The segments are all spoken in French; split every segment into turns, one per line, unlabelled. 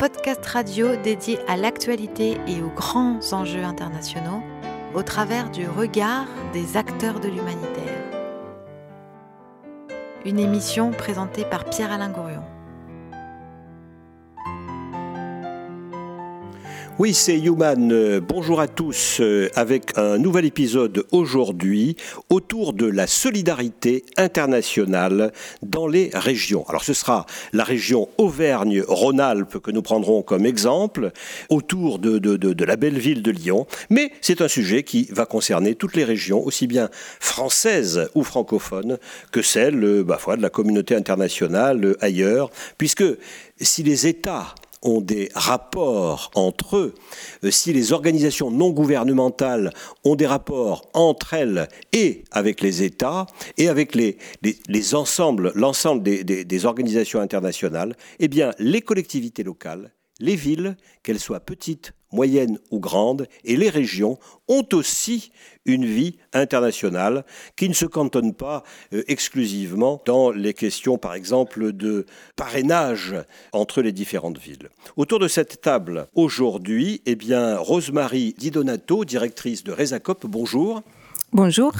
Podcast radio dédié à l'actualité et aux grands enjeux internationaux au travers du regard des acteurs de l'humanitaire. Une émission présentée par Pierre-Alain Gourion.
Oui, c'est Human. Euh, bonjour à tous euh, avec un nouvel épisode aujourd'hui autour de la solidarité internationale dans les régions. Alors ce sera la région Auvergne-Rhône-Alpes que nous prendrons comme exemple autour de, la belle ville de Lyon. Mais c'est un sujet qui va concerner toutes les régions, aussi bien françaises ou francophones que celles euh, bah, de la communauté internationale ailleurs, puisque si les États ont des rapports entre eux, euh, si les organisations non gouvernementales ont des rapports entre elles et avec les États et avec l'ensemble des, des organisations internationales, eh bien les collectivités locales, les villes, qu'elles soient petites moyennes ou grandes, et les régions ont aussi une vie internationale qui ne se cantonne pas euh, exclusivement dans les questions, par exemple, de parrainage entre les différentes villes. Autour de cette table, aujourd'hui, eh bien, Rosemary Di Donato, directrice de Resacop, bonjour.
Bonjour.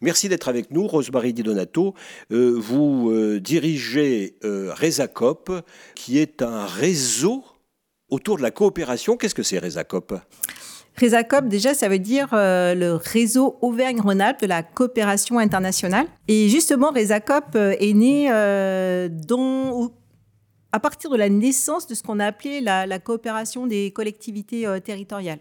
Merci d'être avec nous, Rosemary Di Donato. Euh, vous euh, dirigez Resacop, qui est un réseau autour de la coopération. Qu'est-ce que c'est RESACOP?
RESACOP, déjà, ça veut dire euh, le réseau Auvergne-Rhône-Alpes de la coopération internationale. Et justement, RESACOP euh, est né euh, à partir de la naissance de ce qu'on a appelé la, coopération des collectivités territoriales.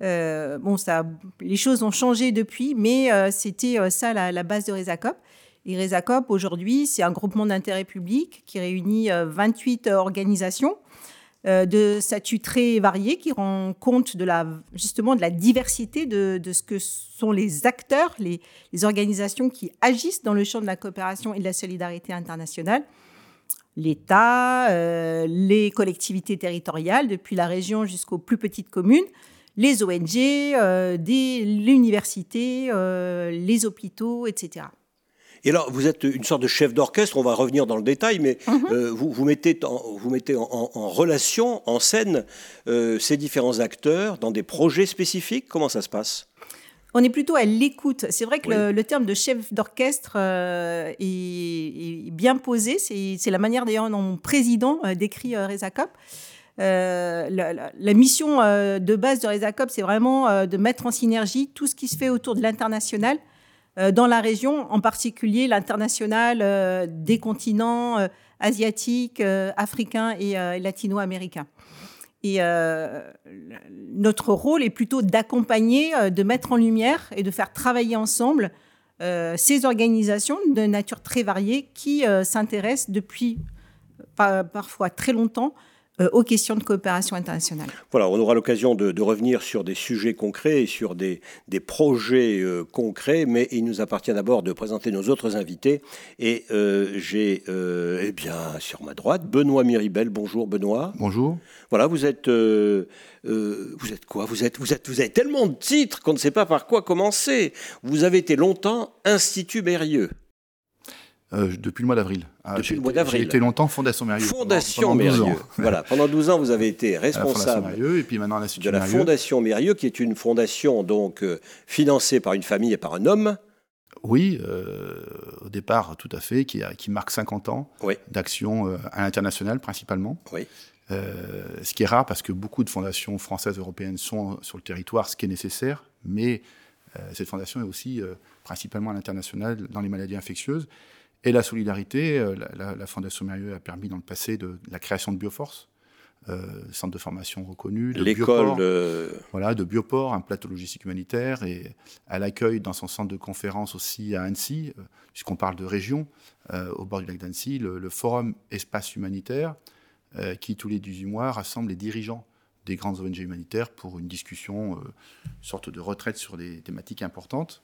bon, ça, les choses ont changé depuis, mais c'était ça la, la, base de RESACOP. Et RESACOP, aujourd'hui, c'est un groupement d'intérêt public qui réunit 28 organisations euh, de statuts très variés qui rend compte de la, justement de la diversité de, ce que sont les acteurs, les, organisations qui agissent dans le champ de la coopération et de la solidarité internationale. L'État, euh, les collectivités territoriales, depuis la région jusqu'aux plus petites communes, les ONG, euh, l'université, les hôpitaux, etc.
Et alors, vous êtes une sorte de chef d'orchestre, on va revenir dans le détail, mais mhm. euh, vous, vous, mettez, en, vous mettez en, relation, en scène, euh, ces différents acteurs dans des projets spécifiques. Comment ça se passe?
On est plutôt à l'écoute. C'est vrai que le, terme de chef d'orchestre euh, est, bien posé. C'est la manière d'ailleurs dont mon président décrit Reza Cop. La, la, mission de base de Reza Cop, c'est vraiment de mettre en synergie tout ce qui se fait autour de l'international euh, dans la région, en particulier l'international euh, des continents euh, asiatiques, africains et latino-américains. Et notre rôle est plutôt d'accompagner, de mettre en lumière et de faire travailler ensemble ces organisations de nature très variée qui s'intéressent depuis parfois très longtemps euh, aux questions de coopération internationale.
Voilà, on aura l'occasion de, revenir sur des sujets concrets et sur des, des projets euh, concrets, mais il nous appartient d'abord de présenter nos autres invités. Et euh, j'ai, eh bien, sur ma droite, Benoît Miribel. Bonjour, Benoît.
Bonjour.
Voilà, vous êtes, vous êtes quoi? Vous êtes, vous êtes, vous avez tellement de titres qu'on ne sait pas par quoi commencer. Vous avez été longtemps Institut Mérieux.
Euh, depuis le mois d'avril.
Ah, depuis le mois d'avril.
J'ai été longtemps Fondation Mérieux.
Fondation Mérieux. voilà, pendant 12 ans, vous avez été responsable
Mérieux, et puis maintenant
de la Fondation Mérieux, qui est une fondation donc euh, financée par une famille et par un homme.
Oui, euh, au départ, tout à fait, qui, qui marque 50 ans d'action à l'international principalement.
Oui.
ce qui est rare parce que beaucoup de fondations françaises, européennes sont sur le territoire, ce qui est nécessaire, mais cette fondation est aussi principalement à l'international dans les maladies infectieuses. Et la solidarité, euh, la, Fondation Mérieux a permis dans le passé de, la création de Bioforce, euh, centre de formation reconnu,
de l'école de...
voilà, de Bioport, un plateau logistique humanitaire, et elle accueille dans son centre de conférence aussi à Annecy, euh, puisqu'on parle de région, au bord du lac d'Annecy, le, forum Espace Humanitaire, qui tous les 18 mois rassemble les dirigeants des grandes ONG humanitaires pour une discussion, euh, une sorte de retraite sur des thématiques importantes.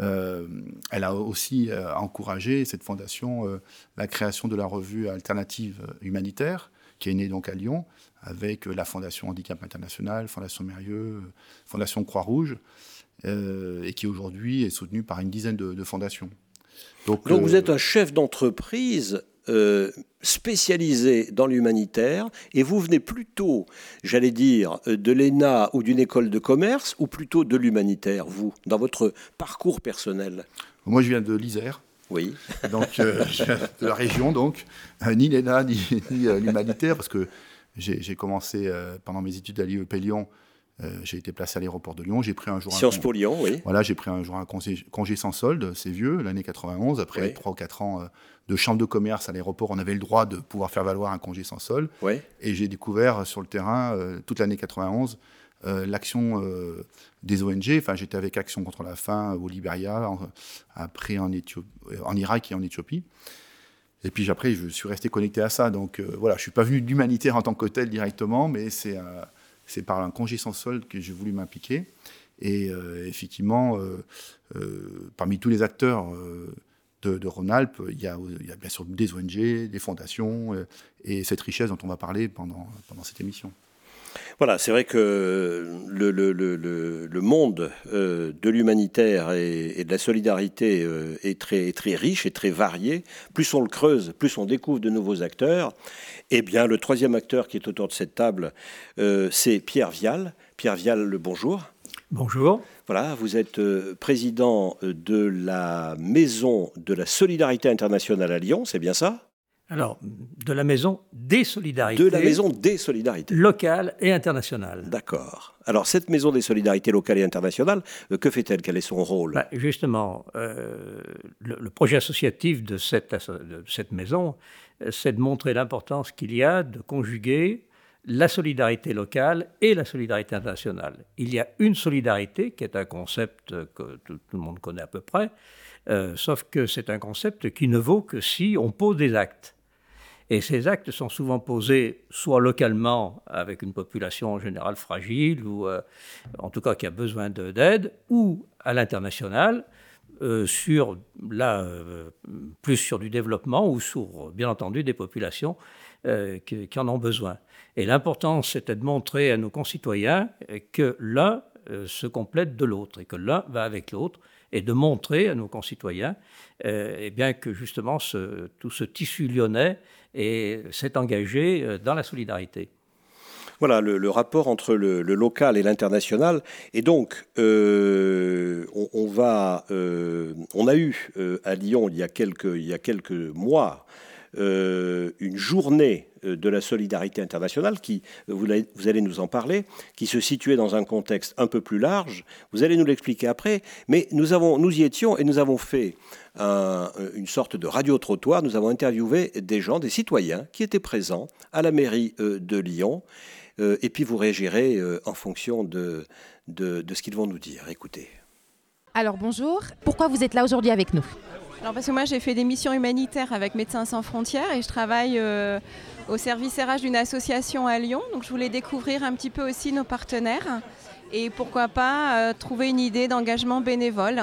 Euh, elle a aussi euh, encouragé, cette fondation, la création de la revue alternative humanitaire, qui est née donc à Lyon, avec la Fondation Handicap International, Fondation Mérieux, Fondation Croix-Rouge, et qui aujourd'hui est soutenue par une dizaine de, fondations.
Donc, Donc vous êtes un chef d'entreprise euh, spécialisé dans l'humanitaire et vous venez plutôt, j'allais dire, euh, de l'ENA ou d'une école de commerce ou plutôt de l'humanitaire, vous, dans votre parcours personnel?
Moi, je viens de l'Isère.
Oui.
Donc, euh, de la région, donc, ni l'ENA ni, l'humanitaire, parce que j'ai commencé pendant mes études à l'IEP Lyon euh, j'ai été placé à l'aéroport de Lyon. J'ai pris un jour.
Sciences Po Lyon, oui.
Voilà, j'ai pris un jour un congé, sans solde. C'est vieux, l'année 91. Après 3 ou 4 ans euh, de chambre de commerce à l'aéroport, on avait le droit de pouvoir faire valoir un congé sans solde. Et j'ai découvert sur le terrain, euh, toute l'année 91, l'action des ONG. Enfin, j'étais avec Action contre la faim au Libéria, après en, en Irak et en Éthiopie. Et puis après, je suis resté connecté à ça. Donc voilà, je ne suis pas venu d'humanitaire en tant que tel directement, mais c'est c'est par un congé sans solde que j'ai voulu m'impliquer. Et euh, effectivement, euh, euh, parmi tous les acteurs de, Rhône-Alpes, il, y a bien sûr des ONG, des fondations, et cette richesse dont on va parler pendant cette émission.
Voilà, c'est vrai que le, le, le, le monde euh, de l'humanitaire et, de la solidarité euh, est, très, très riche et très varié. Plus on le creuse, plus on découvre de nouveaux acteurs. Eh bien, le troisième acteur qui est autour de cette table, euh, c'est Pierre Vial. Pierre Vial, le bonjour.
Bonjour.
Voilà, vous êtes président de la Maison de la Solidarité internationale à Lyon, c'est bien ça?
Alors, de la maison des solidarités.
De la maison des solidarités.
Locales et internationales.
D'accord. Alors, cette maison des solidarités locales et internationales, euh, que fait-elle? Quel est son rôle?
Bah, Justement, euh, le, projet associatif de cette, de cette maison, euh, c'est de montrer l'importance qu'il y a de conjuguer la solidarité locale et la solidarité internationale. Il y a une solidarité qui est un concept que tout, le monde connaît à peu près, sauf que c'est un concept qui ne vaut que si on pose des actes. Et ces actes sont souvent posés soit localement avec une population en général fragile ou euh, en tout cas qui a besoin d'aide, ou à l'international, euh, euh, plus sur du développement ou sur bien entendu des populations qui, en ont besoin. Et l'important c'était de montrer à nos concitoyens que l'un se complète de l'autre et que l'un va avec l'autre et de montrer à nos concitoyens eh bien que justement tout ce tissu lyonnais et s'est engagé euh, dans la solidarité.
Voilà le, rapport entre le, local et l'international. Et donc, euh, euh, on a eu à Lyon il y a quelques mois une journée de la solidarité internationale qui, vous, vous, allez nous en parler, qui se situait dans un contexte un peu plus large. Vous allez nous l'expliquer après. Mais nous, y étions et nous avons fait une sorte de radio-trottoir. Nous avons interviewé des gens, des citoyens qui étaient présents à la mairie euh, de Lyon. Euh, et puis vous réagirez euh, en fonction de, de, ce qu'ils vont nous dire. Écoutez.
Alors bonjour, pourquoi vous êtes là aujourd'hui avec nous?
Alors parce que moi j'ai fait des missions humanitaires avec Médecins sans frontières et je travaille au service RH d'une association à Lyon. Donc je voulais découvrir un petit peu aussi nos partenaires et pourquoi pas trouver une idée d'engagement bénévole.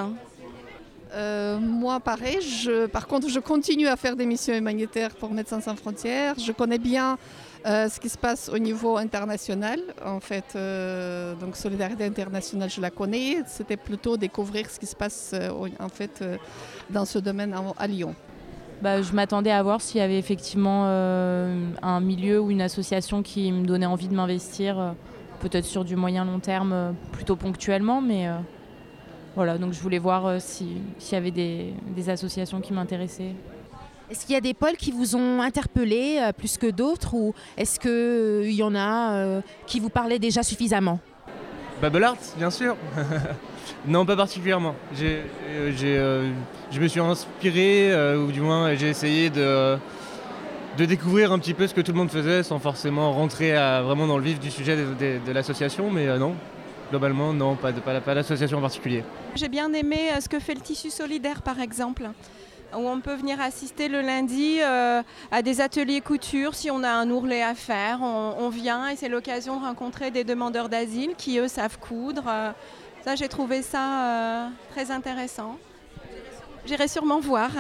Euh, moi, pareil. Je, par contre, je continue à faire des missions humanitaires pour Médecins sans frontières. Je connais bien euh, ce qui se passe au niveau international. En fait, euh, donc Solidarité internationale, je la connais. C'était plutôt découvrir ce qui se passe en fait dans ce domaine à, Lyon.
Bah, je m'attendais à voir s'il y avait effectivement un milieu ou une association qui me donnait envie de m'investir, peut-être sur du moyen long terme, plutôt ponctuellement, mais voilà, donc je voulais voir euh, s'il y avait des, associations qui m'intéressaient. Est-ce qu'il y a des pôles qui vous ont interpellé euh, plus que d'autres ou est-ce qu'il euh, y en a qui vous parlaient déjà suffisamment?
Bubble Art, bien sûr. non, pas particulièrement. je me suis inspiré, ou du moins j'ai essayé de, de découvrir un petit peu ce que tout le monde faisait sans forcément rentrer vraiment dans le vif du sujet de, de l'association, mais non, globalement, non, pas, d'association en particulier.
J'ai bien aimé euh, ce que fait le tissu solidaire, par exemple où on peut venir assister le lundi euh, à des ateliers couture si on a un ourlet à faire. On, vient et c'est l'occasion de rencontrer des demandeurs d'asile qui, eux, savent coudre. Euh, ça, j'ai trouvé ça très intéressant. J'irai sûrement voir.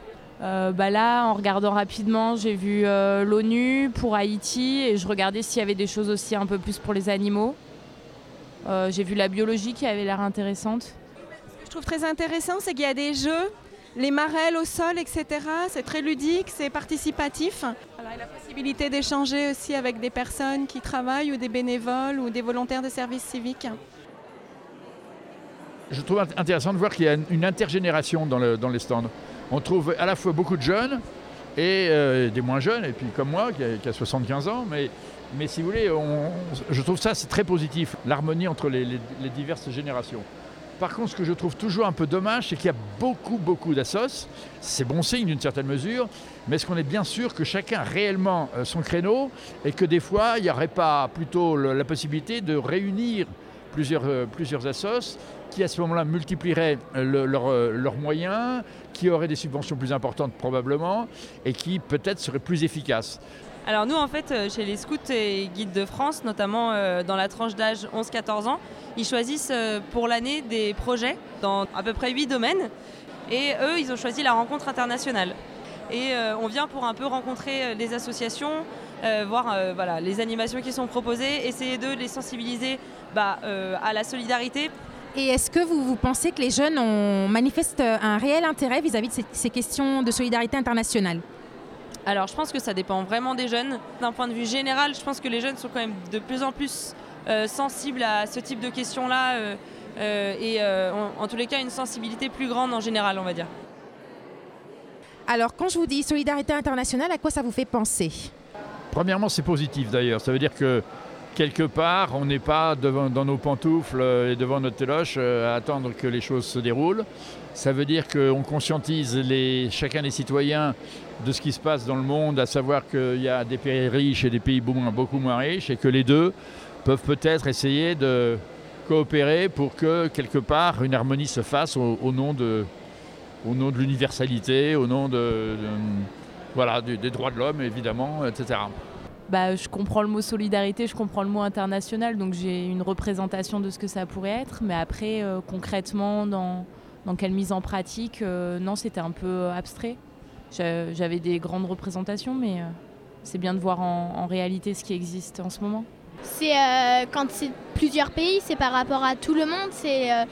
bah là, en regardant rapidement, j'ai vu l'ONU pour Haïti et je regardais s'il y avait des choses aussi un peu plus pour les animaux. Euh, j'ai vu la biologie qui avait l'air intéressante.
Ce que je trouve très intéressant, c'est qu'il y a des jeux les marelles au sol, etc. C'est très ludique, c'est participatif. Et la possibilité d'échanger aussi avec des personnes qui travaillent ou des bénévoles ou des volontaires de services civiques.
Je trouve intéressant de voir qu'il y a une intergénération dans, le, dans les stands. On trouve à la fois beaucoup de jeunes et euh, des moins jeunes, et puis comme moi qui a, qui a 75 ans, mais, si vous voulez, je trouve ça c'est très positif, l'harmonie entre les diverses générations. Par contre, ce que je trouve toujours un peu dommage, c'est qu'il y a beaucoup, beaucoup d'assos. C'est bon signe d'une certaine mesure, mais est-ce qu'on est bien sûr que chacun a réellement euh, son créneau et que des fois, il n'y aurait pas plutôt la possibilité de réunir plusieurs, euh, plusieurs assos qui à ce moment-là multiplieraient euh, leurs moyens, qui auraient des subventions plus importantes probablement et qui peut-être seraient plus efficaces.
Alors nous, en fait, euh, chez les scouts et guides de France, notamment euh, dans la tranche d'âge 11-14 ans, ils choisissent euh, pour l'année des projets dans à peu près 8 domaines. Et eux, ils ont choisi la rencontre internationale. Et on vient pour un peu rencontrer les associations, voir les animations qui sont proposées, essayer de les sensibiliser bah, à la solidarité.
Et est-ce que vous, pensez que les jeunes manifestent un réel intérêt vis-à-vis de ces questions de solidarité internationale?
Alors je pense que ça dépend vraiment des jeunes. D'un point de vue général, je pense que les jeunes sont quand même de plus en plus euh, sensibles à ce type de questions-là euh, euh, et euh, en, en tous les cas une sensibilité plus grande en général, on va dire.
Alors, quand je vous dis solidarité internationale, à quoi ça vous fait penser?
Premièrement, c'est positif d'ailleurs. Ça veut dire que quelque part, on n'est pas devant, dans nos pantoufles et devant notre téloche euh, à attendre que les choses se déroulent. Ça veut dire qu'on conscientise chacun des citoyens de ce qui se passe dans le monde, à savoir qu'il y a des pays riches et des pays beaucoup moins- riches, et que les deux peuvent peut-être essayer de coopérer pour que quelque part une harmonie se fasse au, nom de, l'universalité, au nom des droits de l'homme évidemment, etc.
Bah, je comprends le mot solidarité, je comprends le mot international, donc j'ai une représentation de ce que ça pourrait être. Mais après, euh, concrètement, dans, dans quelle mise en pratique, euh, non, c'était un peu abstrait. J'a- J'avais des grandes représentations, mais euh, c'est bien de voir en, en réalité ce qui existe en ce moment.
C'est euh, quand c'est plusieurs pays, c'est par rapport à tout le monde. C'est euh,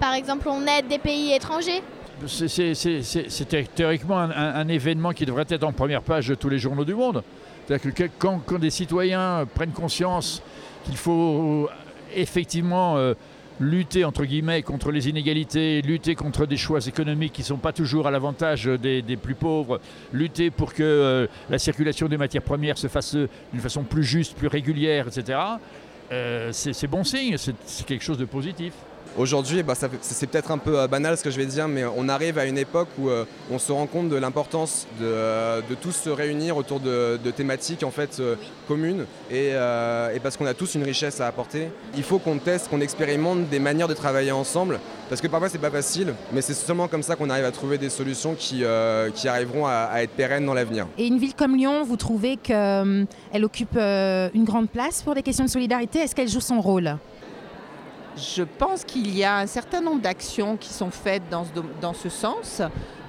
par exemple on aide des pays étrangers.
C'est- C'est c'est- c'est- c'est thé- théoriquement un, un- un événement qui devrait être en première page de tous les journaux du monde. C'est-à-dire que quand, quand des citoyens prennent conscience qu'il faut effectivement euh, lutter entre guillemets contre les inégalités, lutter contre des choix économiques qui ne sont pas toujours à l'avantage des, plus pauvres, lutter pour que euh, la circulation des matières premières se fasse d'une façon plus juste, plus régulière, etc. euh, c'est bon signe, c'est quelque chose de positif.
Aujourd'hui, bah, c'est peut-être un peu euh, banal ce que je vais dire, mais on arrive à une époque où euh, on se rend compte de l'importance de, euh, de tous se réunir autour de, de thématiques en fait communes et, et parce qu'on a tous une richesse à apporter. Il faut qu'on teste, qu'on expérimente des manières de travailler ensemble parce que parfois c'est pas facile, mais c'est seulement comme ça qu'on arrive à trouver des solutions qui, euh, qui arriveront à, à être pérennes dans l'avenir.
Et une ville comme Lyon, vous trouvez qu'elle occupe euh, une grande place pour les questions de solidarité? Est-ce qu'elle joue son rôle?
Je pense qu'il y a un certain nombre d'actions qui sont faites dans ce, dans ce sens.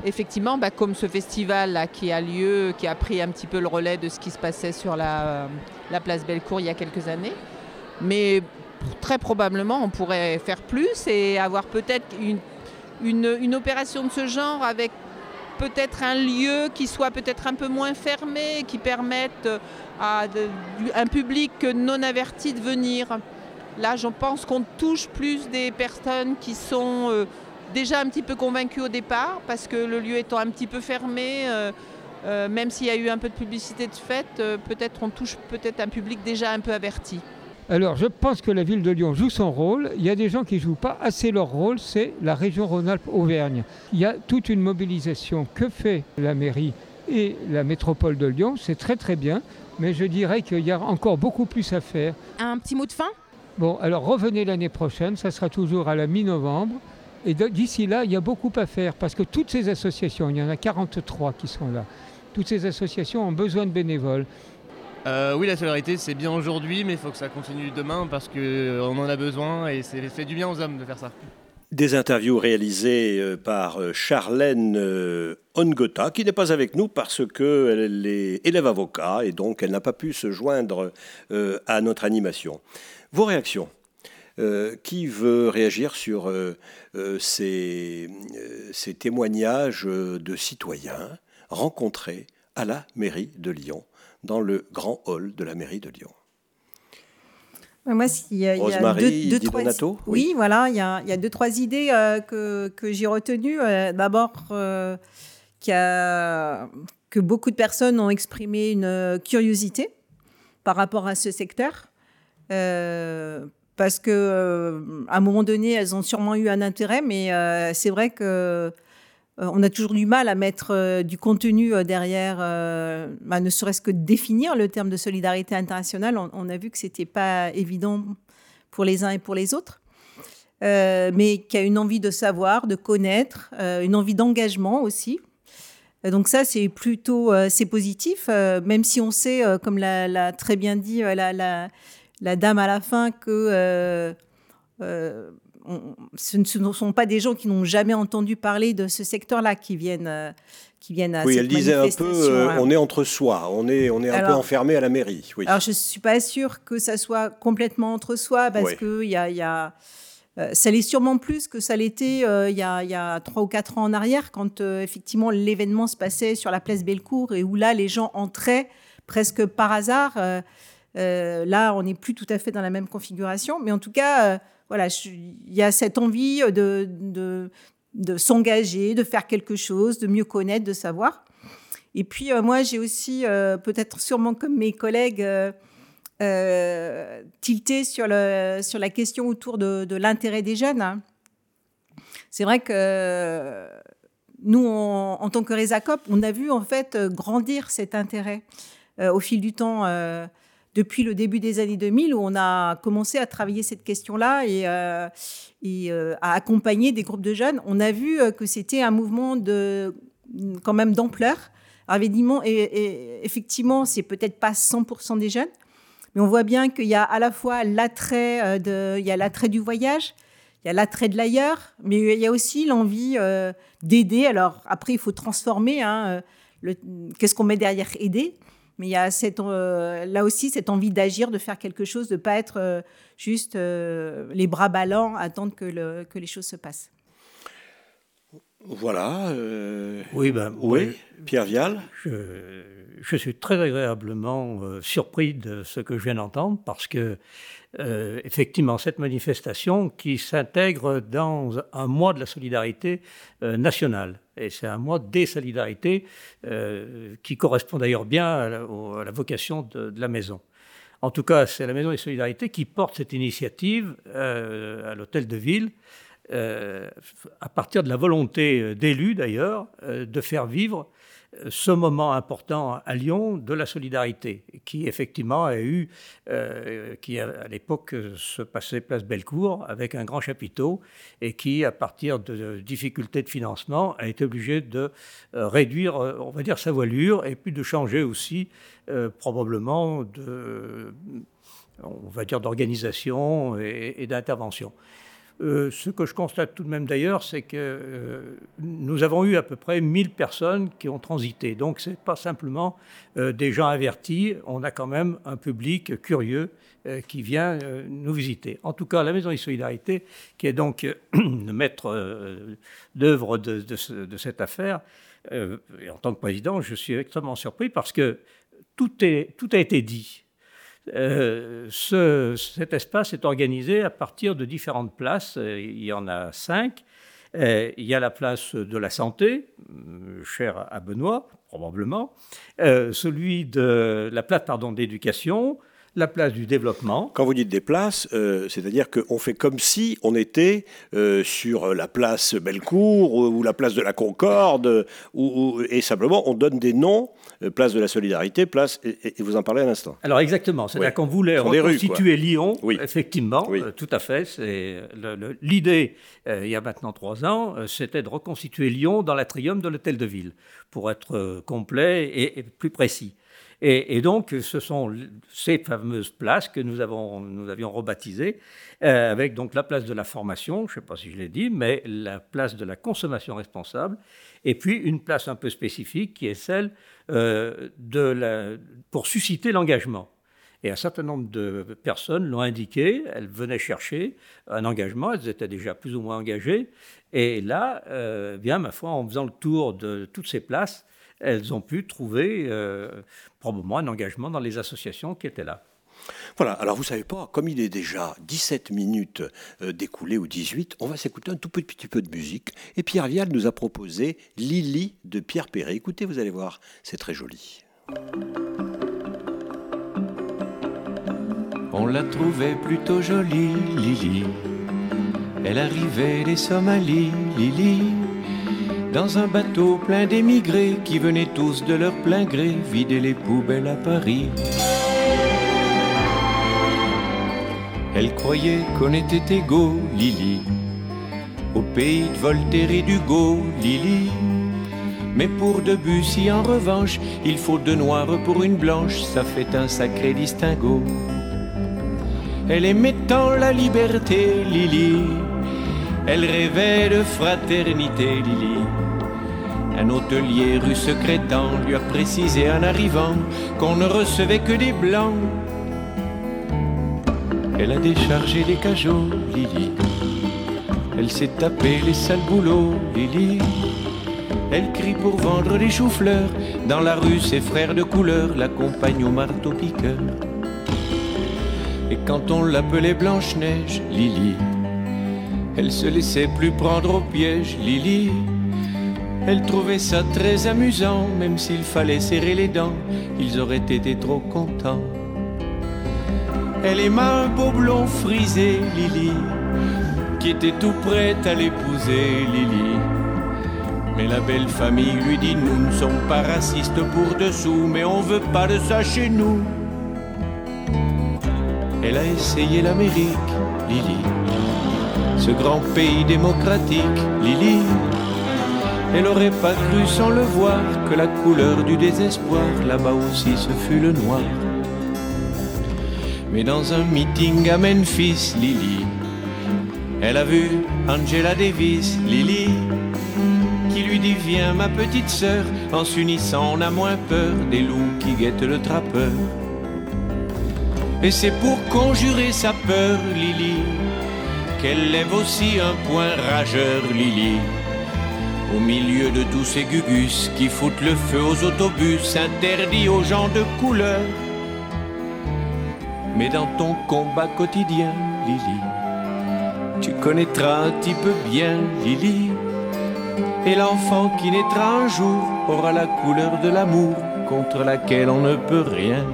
Effectivement, bah, comme ce festival qui a lieu, qui a pris un petit peu le relais de ce qui se passait sur la, euh, la place Bellecour il y a quelques années. Mais très probablement, on pourrait faire plus et avoir peut-être une, une, une opération de ce genre avec peut-être un lieu qui soit peut-être un peu moins fermé, qui permette euh, à un public non averti de venir. Là, je pense qu'on touche plus des personnes qui sont euh, déjà un petit peu convaincues au départ, parce que le lieu étant un petit peu fermé, euh, euh, même s'il y a eu un peu de publicité de euh, peut-être on touche peut-être un public déjà un peu averti.
Alors, je pense que la ville de Lyon joue son rôle. Il y a des gens qui ne jouent pas assez leur rôle, c'est la région Rhône-Alpes-Auvergne. Il y a toute une mobilisation que fait la mairie et la métropole de Lyon. C'est très très bien, mais je dirais qu'il y a encore beaucoup plus à faire.
Un petit mot de fin?
Bon, alors revenez l'année prochaine, ça sera toujours à la mi-novembre. Et d'ici là, il y a beaucoup à faire parce que toutes ces associations, il y en a 43 qui sont là, toutes ces associations ont besoin de bénévoles.
Euh, oui, la solidarité, c'est bien aujourd'hui, mais il faut que ça continue demain parce qu'on en a besoin et c'est fait du bien aux hommes de faire ça.
Des interviews réalisées euh, par euh, Charlène euh, Ongota, qui n'est pas avec nous parce qu'elle est élève avocat et donc elle n'a pas pu se joindre euh, à notre animation. Vos réactions qui veut réagir sur ces, ces, témoignages de citoyens rencontrés à la mairie de Lyon, dans le grand hall de la mairie de Lyon?
Moi, il y a, deux, trois, oui, voilà, il y, a, il y, a, deux trois idées que, que j'ai retenues. D'abord, que beaucoup de personnes ont exprimé une curiosité par rapport à ce secteur. Euh, parce que euh, à un moment donné, elles ont sûrement eu un intérêt, mais euh, c'est vrai que on a toujours du mal à mettre du contenu derrière, bah, ne serait-ce que définir le terme de solidarité internationale. On, a vu que c'était pas évident pour les uns et pour les autres. mais qui a une envie de savoir, de connaître, une envie d'engagement aussi. Donc ça, c'est plutôt c'est positif, même si on sait, comme l'a très bien dit la, dame à la fin, que ce ne sont pas des gens qui n'ont jamais entendu parler de ce secteur-là qui viennent, qui viennent à
oui,
cette
elle disait un peu, on est entre soi, on est, on est un peu enfermé à la mairie. Oui.
Alors je ne suis pas sûre que ça soit complètement entre soi, parce que y a, y a euh, ça l'est sûrement plus que ça l'était euh, il, y a trois ou quatre ans en arrière, quand euh, effectivement l'événement se passait sur la place Bellecour et où là les gens entraient presque par hasard. Là, on n'est plus tout à fait dans la même configuration, mais en tout cas, voilà, il y a cette envie de, de, s'engager, de faire quelque chose, de mieux connaître, de savoir. Et puis moi, j'ai aussi, peut-être sûrement comme mes collègues, euh, tilté sur, la question autour de, l'intérêt des jeunes. C'est vrai que nous, en tant que Resacop, on a vu en fait grandir cet intérêt euh, au fil du temps. Euh, depuis le début des années 2000, où on a commencé à travailler cette question-là et, et à accompagner des groupes de jeunes, on a vu que c'était un mouvement de, quand même d'ampleur. Évidemment, et, et effectivement, c'est peut-être pas 100% des jeunes, mais on voit bien qu'il y a à la fois l'attrait euh, du voyage, il y a l'attrait de l'ailleurs, mais il y a aussi l'envie euh, d'aider. Alors après, il faut transformer. Hein, euh, qu'est-ce qu'on met derrière aider? Mais il y a cette, là aussi cette envie d'agir, de faire quelque chose, de ne pas être juste les bras ballants, attendre que, le, que les choses se passent.
Voilà.
oui, ben,
oui, Pierre Vial.
Je, je suis très agréablement euh, surpris de ce que je viens d'entendre parce que, euh, effectivement, cette manifestation qui s'intègre dans un mois de la solidarité euh, nationale, et c'est un mois des solidarités qui correspond d'ailleurs bien à la, vocation de, la maison. En tout cas, c'est la Maison des Solidarités qui porte cette initiative à l'hôtel de ville. à partir de la volonté d'élus d'ailleurs, de faire vivre ce moment important à Lyon de la solidarité, qui effectivement a eu, euh, qui à l'époque se passait place Bellecour avec un grand chapiteau et qui, à partir de difficultés de financement, a été obligé de euh, réduire, euh, on va dire, sa voilure et puis de changer aussi probablement on va dire, d'organisation et d'intervention. Euh, ce que je constate tout de même d'ailleurs, c'est que euh, nous avons eu à peu près 1000 personnes qui ont transité. Donc ce n'est pas simplement euh, des gens avertis, on a quand même un public curieux qui vient nous visiter. En tout cas, la Maison des Solidarités, qui est donc le maître d'œuvre de, de, cette affaire, en tant que président, je suis extrêmement surpris parce que tout a été dit. Euh, ce, cet espace est organisé à partir de différentes places. Euh, il y en a cinq. Euh, il y a la place de la santé, chère à Benoît, probablement. celui de la place pardon, d'éducation, la place du développement.
Quand vous dites des places, euh, c'est-à-dire qu'on fait comme si on était euh, sur la place Bellecour ou, la place de la Concorde, ou, et simplement on donne des noms, euh, place de la Solidarité, place, et, vous en parlez à l'instant.
Alors exactement, c'est-à-dire qu'on voulait reconstituer Lyon, effectivement, tout à fait. C'est l'idée, il y a maintenant trois ans, c'était de reconstituer Lyon dans l'atrium de l'hôtel de ville, pour être complet et plus précis. Et, donc, ce sont ces fameuses places que nous, avons, nous avions rebaptisées, euh, avec donc la place de la formation, je ne sais pas si je l'ai dit, mais la place de la consommation responsable, et puis une place un peu spécifique qui est celle euh, de la, pour susciter l'engagement. Et un certain nombre de personnes l'ont indiqué, elles venaient chercher un engagement, elles étaient déjà plus ou moins engagées. Et là, euh, bien, ma foi, en faisant le tour de toutes ces places, elles ont pu trouver euh, probablement un engagement dans les associations qui étaient là.
Voilà, alors vous savez pas, comme il est déjà 17 minutes euh, découlées ou 18, on va s'écouter un tout petit peu de musique. Et Pierre Vial nous a proposé Lily de Pierre Perret. Écoutez, vous allez voir, c'est très joli.
On la trouvait plutôt jolie, Lily. Elle arrivait des Somalies, Lily. Dans un bateau plein d'émigrés qui venaient tous de leur plein gré vider les poubelles à Paris. Elle croyait qu'on était égaux, Lily. Au pays de Voltaire et d'Hugo, Lily. Mais pour Debussy, en revanche, il faut deux noirs pour une blanche, ça fait un sacré distinguo. Elle aimait tant la liberté, Lily. Elle rêvait de fraternité, Lily. Un hôtelier rue secrétant lui a précisé en arrivant qu'on ne recevait que des blancs. Elle a déchargé les cajots, Lily. Elle s'est tapé les sales boulots, Lily. Elle crie pour vendre des choux-fleurs. Dans la rue, ses frères de couleur l'accompagnent au marteau-piqueur. Et quand on l'appelait Blanche-Neige, Lily, elle se laissait plus prendre au piège, Lily. Elle trouvait ça très amusant, même s'il fallait serrer les dents, ils auraient été trop contents. Elle aima un beau blond frisé, Lily, qui était tout prête à l'épouser, Lily. Mais la belle famille lui dit Nous ne sommes pas racistes pour dessous, mais on veut pas de ça chez nous. Elle a essayé l'Amérique, Lily, ce grand pays démocratique, Lily. Elle aurait pas cru sans le voir que la couleur du désespoir là-bas aussi ce fut le noir. Mais dans un meeting à Memphis, Lily, elle a vu Angela Davis, Lily, qui lui dit Viens ma petite sœur, en s'unissant on a moins peur des loups qui guettent le trappeur. Et c'est pour conjurer sa peur, Lily, qu'elle lève aussi un point rageur, Lily. Au milieu de tous ces gugus qui foutent le feu aux autobus, interdits aux gens de couleur. Mais dans ton combat quotidien, Lily, tu connaîtras un petit peu bien, Lily. Et l'enfant qui naîtra un jour aura la couleur de l'amour contre laquelle on ne peut rien.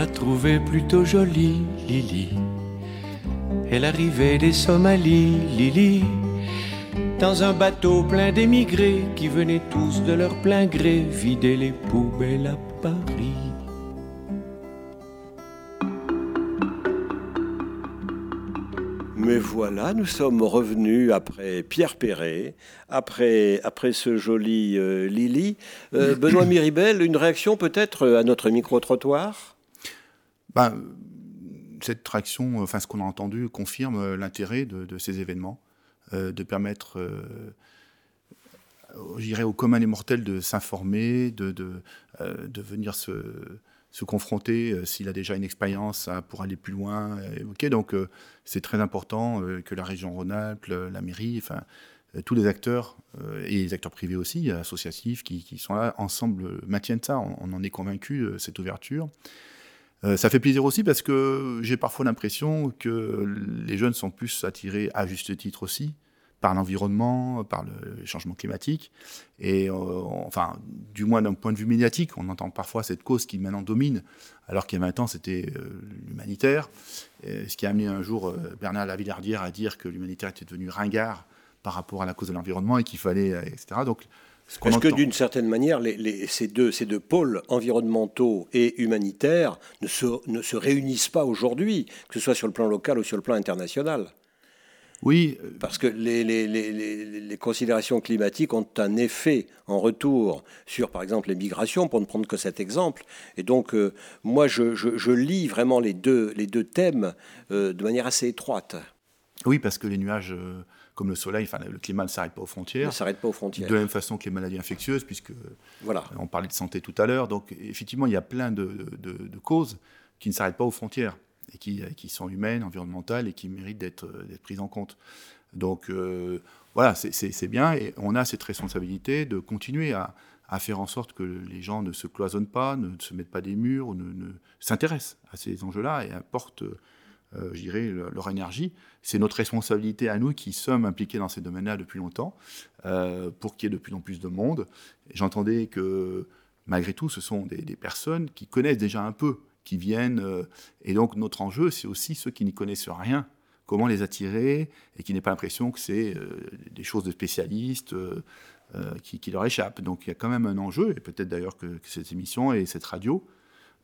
L'a trouvée plutôt jolie, Lily. Elle arrivait des Somalies, Lily. Dans un bateau plein d'émigrés qui venaient tous de leur plein gré vider les poubelles à Paris.
Mais voilà, nous sommes revenus après Pierre Perret, après, après ce joli euh, Lily. Euh, Benoît Miribel, une réaction peut-être à notre micro-trottoir?
Ben, Cette réaction, enfin ce qu'on a entendu, confirme l'intérêt de, ces événements, euh, de permettre, j'irais, au commun des mortels de s'informer, de, de, de, venir se se confronter, euh, s'il a déjà une expérience, pour aller plus loin. ok Donc, euh, c'est très important euh, que la région Rhône-Alpes, la mairie, enfin, tous les acteurs, et les acteurs privés aussi, associatifs, qui, sont là, ensemble, maintiennent ça. On, en est convaincu, cette ouverture. Ça fait plaisir aussi parce que j'ai parfois l'impression que les jeunes sont plus attirés, à juste titre aussi, par l'environnement, par le changement climatique. Et euh, enfin, du moins d'un point de vue médiatique, on entend parfois cette cause qui maintenant domine, alors qu'il y a 20 ans, c'était euh, l'humanitaire. Ce qui a amené un jour euh, Bernard Lavillardière à dire que l'humanitaire était devenu ringard par rapport à la cause de l'environnement et qu'il fallait, etc.
Donc, est-ce que d'une certaine manière, les, ces, deux, ces deux pôles environnementaux et humanitaires ne se, ne se réunissent pas aujourd'hui, que ce soit sur le plan local ou sur le plan international
oui.
Parce que les, les, les, les, considérations climatiques ont un effet en retour sur, par exemple, les migrations, pour ne prendre que cet exemple. Et donc, euh, moi, je, je, lis vraiment les deux, les deux thèmes euh, de manière assez étroite.
Oui, parce que les nuages, euh, comme le soleil, enfin, le climat ne s'arrête pas aux frontières.
Ne s'arrête pas aux frontières.
De la même façon que les maladies infectieuses, puisque
voilà.
on parlait de santé tout à l'heure. Donc, effectivement, il y a plein de, causes qui ne s'arrêtent pas aux frontières et qui, qui, sont humaines, environnementales et qui méritent d'être prises en compte. Donc, euh, voilà, c'est bien et on a cette responsabilité de continuer à, à, faire en sorte que les gens ne se cloisonnent pas, ne se mettent pas des murs, ne, ne s'intéressent à ces enjeux-là et apportent euh, je dirais, leur énergie. C'est notre responsabilité à nous qui sommes impliqués dans ces domaines-là depuis longtemps, euh, pour qu'il y ait de plus en plus de monde. J'entendais que, malgré tout, ce sont des, personnes qui connaissent déjà un peu, qui viennent. Euh, et donc, notre enjeu, c'est aussi ceux qui n'y connaissent rien, comment les attirer et qui n'aient pas l'impression que c'est des choses de spécialistes. qui, leur échappent. Donc il y a quand même un enjeu, et peut-être d'ailleurs que, cette émission et cette radio euh,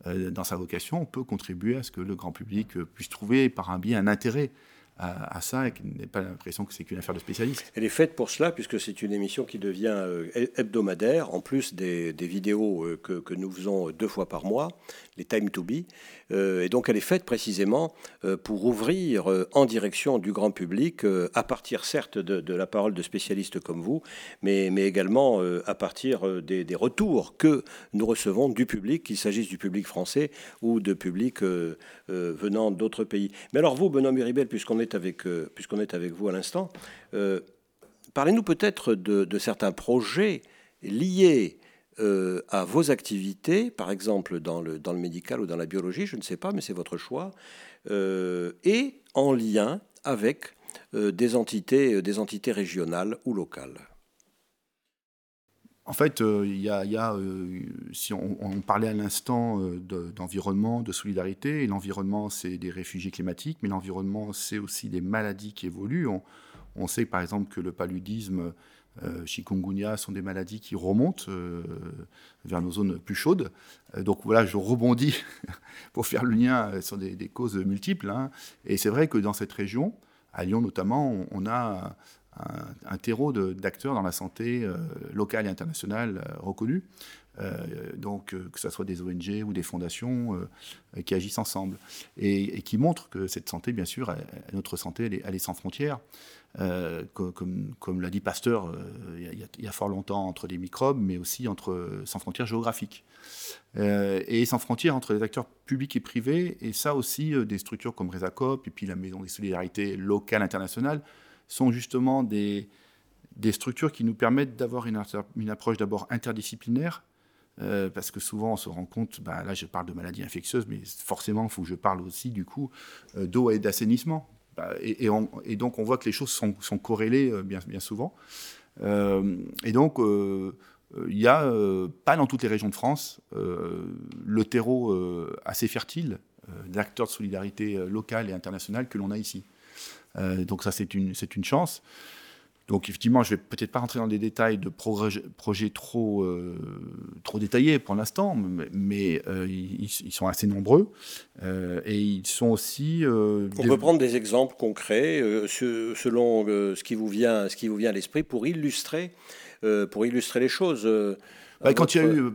dans sa vocation, on peut contribuer à ce que le grand public euh, puisse trouver par un biais un intérêt à, ça et qu'il n'ait pas l'impression que c'est qu'une affaire de spécialiste.
Elle est faite pour cela, puisque c'est une émission qui devient euh, hebdomadaire, en plus des, vidéos que, que, nous faisons deux fois par mois, les Time to Be. Euh, et donc elle est faite précisément euh, pour ouvrir euh, en direction du grand public, à partir certes de, la parole de spécialistes comme vous, mais, mais également à partir des, retours que nous recevons du public, qu'il s'agisse du public français ou de public venant d'autres pays. Mais alors vous, Benoît Muribel, puisqu'on est, avec, puisqu'on est avec vous à l'instant, parlez-nous peut-être de, certains projets liés euh, à vos activités, par exemple dans le, dans le médical ou dans la biologie, je ne sais pas, mais c'est votre choix, euh, et en lien avec euh, des, entités, des entités régionales ou locales.
En fait, il y a, si on, parlait à l'instant d'environnement, de, solidarité, l'environnement, c'est des réfugiés climatiques, mais l'environnement, c'est aussi des maladies qui évoluent. On, sait par exemple que le paludisme euh, chikungunya sont des maladies qui remontent euh, vers nos zones plus chaudes. Euh, donc voilà, je rebondis pour faire le lien sur des, causes multiples. Hein. Et c'est vrai que dans cette région, à Lyon notamment, on, a un, terreau d'acteurs dans la santé locale et internationale reconnus. donc que ce soit des ONG ou des fondations qui agissent ensemble et, qui montrent que cette santé, bien sûr, notre santé, elle est sans frontières. Euh, comme, comme l'a dit Pasteur euh, il, y a, fort longtemps, entre les microbes, mais aussi entre, sans frontières géographiques. Euh, et sans frontières entre les acteurs publics et privés, et ça aussi, des structures comme Resacop et puis la Maison des solidarités locales internationales sont justement des, structures qui nous permettent d'avoir une, approche d'abord interdisciplinaire, parce que souvent on se rend compte, bah, là je parle de maladies infectieuses, mais forcément il faut que je parle aussi du coup d'eau et d'assainissement. Bah, et, donc on voit que les choses sont, corrélées euh, bien, bien souvent. Euh, et donc euh, il n'y a pas dans toutes les régions de France le terreau assez fertile d'acteurs de solidarité locale et internationale que l'on a ici. Donc ça c'est une, une chance. Donc effectivement, je vais peut-être pas rentrer dans des détails de projets trop, euh, trop détaillés pour l'instant, mais, euh, ils, sont assez nombreux euh, et ils sont aussi.
On peut prendre des exemples concrets selon ce qui vous vient, ce qui vous vient à l'esprit pour illustrer, pour illustrer les choses.
Bah, quand il y a eu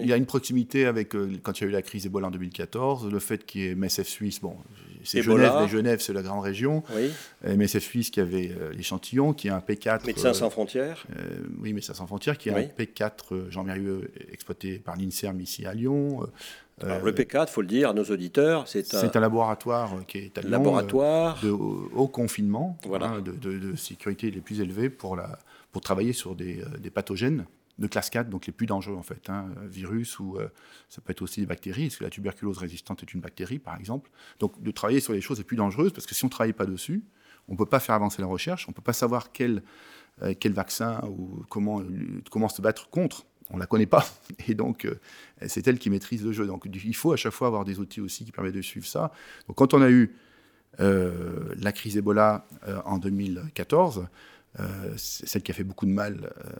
il y a une proximité avec, quand il y a eu la crise Ebola en 2014, le fait qu'il y ait MSF Suisse, bon, c'est Genève, Genève, c'est la grande région. Oui. MSF Suisse qui avait euh, l'échantillon, qui a un P4.
Médecins sans frontières.
Euh, oui, Médecins sans frontières, qui a un P4 euh, Jean Mérieux exploité par l'INSERM ici à Lyon.
le P4, il faut le dire à nos auditeurs, c'est un...
un... laboratoire qui est à Lyon,
laboratoire.
de haut confinement, voilà. Hein, de, de, sécurité les plus élevés pour, la, pour travailler sur des, des pathogènes de classe 4, donc les plus dangereux en fait, hein, virus ou euh, ça peut être aussi des bactéries, parce que la tuberculose résistante est une bactérie par exemple? Donc de travailler sur les choses les plus dangereuses, parce que si on ne travaille pas dessus, on ne peut pas faire avancer la recherche, on ne peut pas savoir quel, euh, quel vaccin ou comment, comment se battre contre. On ne la connaît pas, et donc euh, c'est elle qui maîtrise le jeu. Donc il faut à chaque fois avoir des outils aussi qui permettent de suivre ça. Donc quand on a eu la crise Ebola en 2014, celle qui a fait beaucoup de mal euh,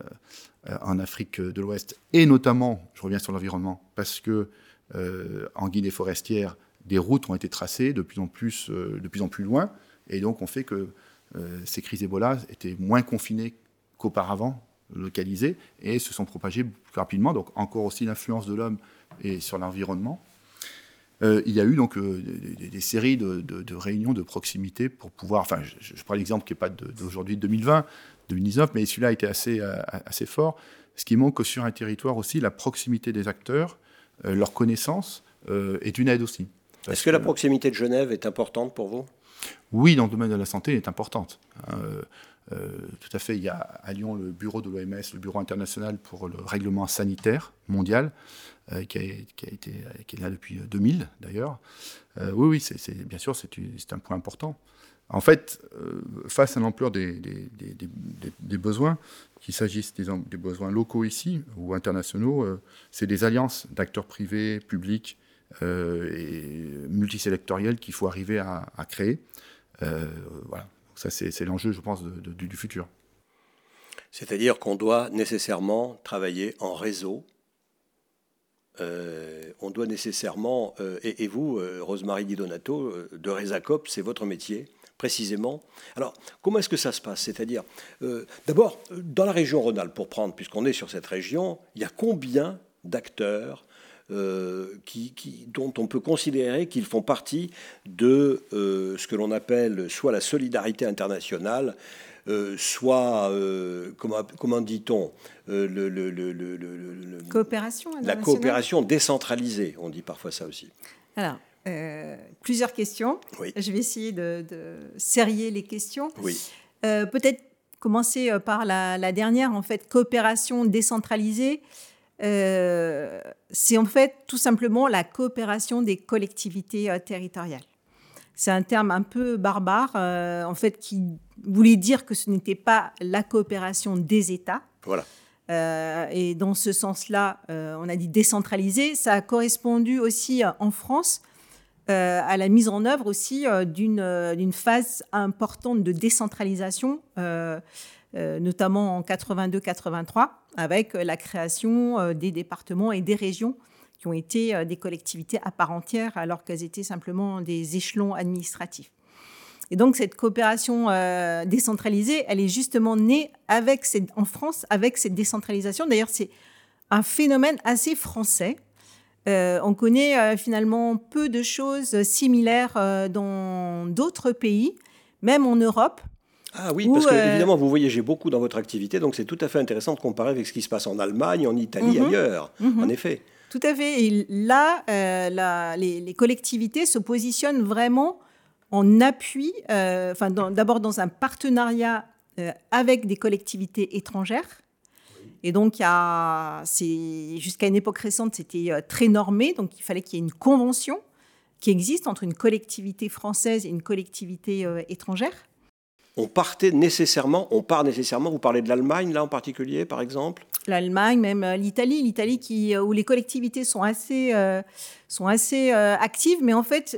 en Afrique de l'Ouest, et notamment, je reviens sur l'environnement, parce que euh, en Guinée forestière, des routes ont été tracées de plus en plus, euh, de plus, en plus loin, et donc on fait que ces crises Ebola étaient moins confinées qu'auparavant, localisées, et se sont propagées plus rapidement, donc encore aussi l'influence de l'homme et sur l'environnement. Euh, il y a eu donc euh, des, séries de, réunions de proximité pour pouvoir. Enfin, je, prends l'exemple qui n'est pas d'aujourd'hui 2020, 2019, mais celui-là a été assez, euh, assez fort. Ce qui manque sur un territoire aussi, la proximité des acteurs, leur connaissance est une aide aussi.
Est-ce que, la proximité de Genève est importante pour vous?
Oui, dans le domaine de la santé, elle est importante. Hein, tout à fait. Il y a à Lyon le bureau de l'OMS, le bureau international pour le règlement sanitaire mondial, euh, qui, a, est là depuis 2000 euh, d'ailleurs. Euh, oui, oui, c'est, bien sûr, c'est, un point important. En fait, face à l'ampleur des, besoins, qu'il s'agisse des, besoins locaux ici ou internationaux, c'est des alliances d'acteurs privés, publics et multisélectoriels qu'il faut arriver à, créer. voilà, ça c'est, l'enjeu, je pense, du futur.
C'est-à-dire qu'on doit nécessairement travailler en réseau euh, on doit nécessairement, euh, et, vous, euh, Rosemary Di Donato, de Resacop, c'est votre métier, précisément. Alors, comment est-ce que ça se passe? C'est-à-dire, d'abord, dans la région Rhône-Alpes, pour prendre, puisqu'on est sur cette région, il y a combien d'acteurs qui, dont on peut considérer qu'ils font partie de ce que l'on appelle soit la solidarité internationale, euh, soit, euh, comment, comment dit-on,
euh, le, coopération
la coopération décentralisée, on dit parfois ça aussi.
Alors, plusieurs questions. Je vais essayer de, serrer les questions.
Oui.
Peut-être commencer par la, dernière, en fait, coopération décentralisée. C'est en fait tout simplement la coopération des collectivités territoriales. C'est un terme un peu barbare, euh, en fait, qui voulait dire que ce n'était pas la coopération des États.
Voilà.
Euh, et dans ce sens-là, euh, on a dit décentralisé. Ça a correspondu aussi en France à la mise en œuvre aussi d'une phase importante de décentralisation, notamment en 82-83, avec la création des départements et des régions qui ont été euh, des collectivités à part entière alors qu'elles étaient simplement des échelons administratifs. Et donc cette coopération euh, décentralisée, elle est justement née avec cette, en France avec cette décentralisation. D'ailleurs, c'est un phénomène assez français. Euh, on connaît finalement peu de choses similaires dans d'autres pays, même en Europe.
Ah oui, parce que évidemment, vous voyagez beaucoup dans votre activité, donc c'est tout à fait intéressant de comparer avec ce qui se passe en Allemagne, en Italie, mhm. ailleurs,
mhm.
en effet.
Tout à fait. Et là, euh, les, collectivités se positionnent vraiment en appui, euh, enfin, d'abord dans un partenariat euh, avec des collectivités étrangères. Et donc, jusqu'à une époque récente, c'était très normé. Donc, il fallait qu'il y ait une convention qui existe entre une collectivité française et une collectivité étrangère
on partait nécessairement, on part nécessairement, vous parlez de l'Allemagne là en particulier par exemple?
L'Allemagne, même euh, l'Italie, l'Italie qui, euh, où les collectivités sont assez, euh, sont assez actives, mais en fait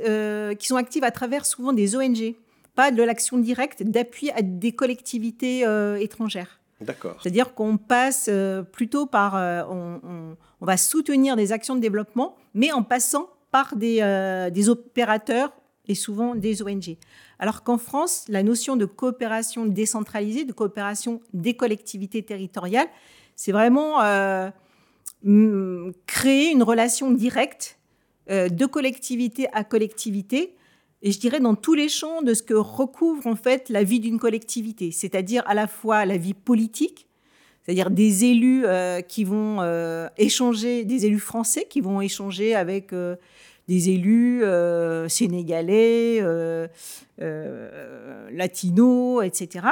qui sont actives à travers souvent des ONG, pas de l'action directe d'appui à des collectivités étrangères.
D'accord.
C'est-à-dire qu'on passe plutôt par, on, on, va soutenir des actions de développement, mais en passant par des, des opérateurs et souvent des ONG. Alors qu'en France, la notion de coopération décentralisée, de coopération des collectivités territoriales, c'est vraiment euh, créer une relation directe euh, de collectivité à collectivité, et je dirais dans tous les champs de ce que recouvre en fait la vie d'une collectivité, c'est-à-dire à la fois la vie politique, c'est-à-dire des élus euh, qui vont échanger, des élus français qui vont échanger avec des élus euh, sénégalais, euh, euh, latinos, etc.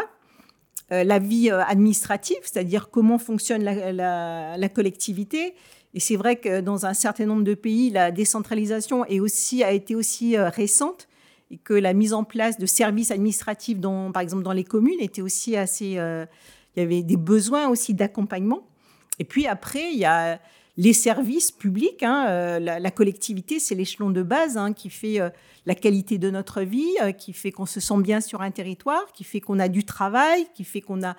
la vie administrative, c'est-à-dire comment fonctionne la, collectivité. Et c'est vrai que dans un certain nombre de pays, la décentralisation est aussi, a été aussi récente et que la mise en place de services administratifs, par exemple dans les communes, était aussi assez... il y avait des besoins aussi d'accompagnement. Et puis après, il y a les services publics. Hein, euh, la, collectivité, c'est l'échelon de base hein, qui fait euh, la qualité de notre vie, euh, qui fait qu'on se sent bien sur un territoire, qui fait qu'on a du travail, qui fait qu'on a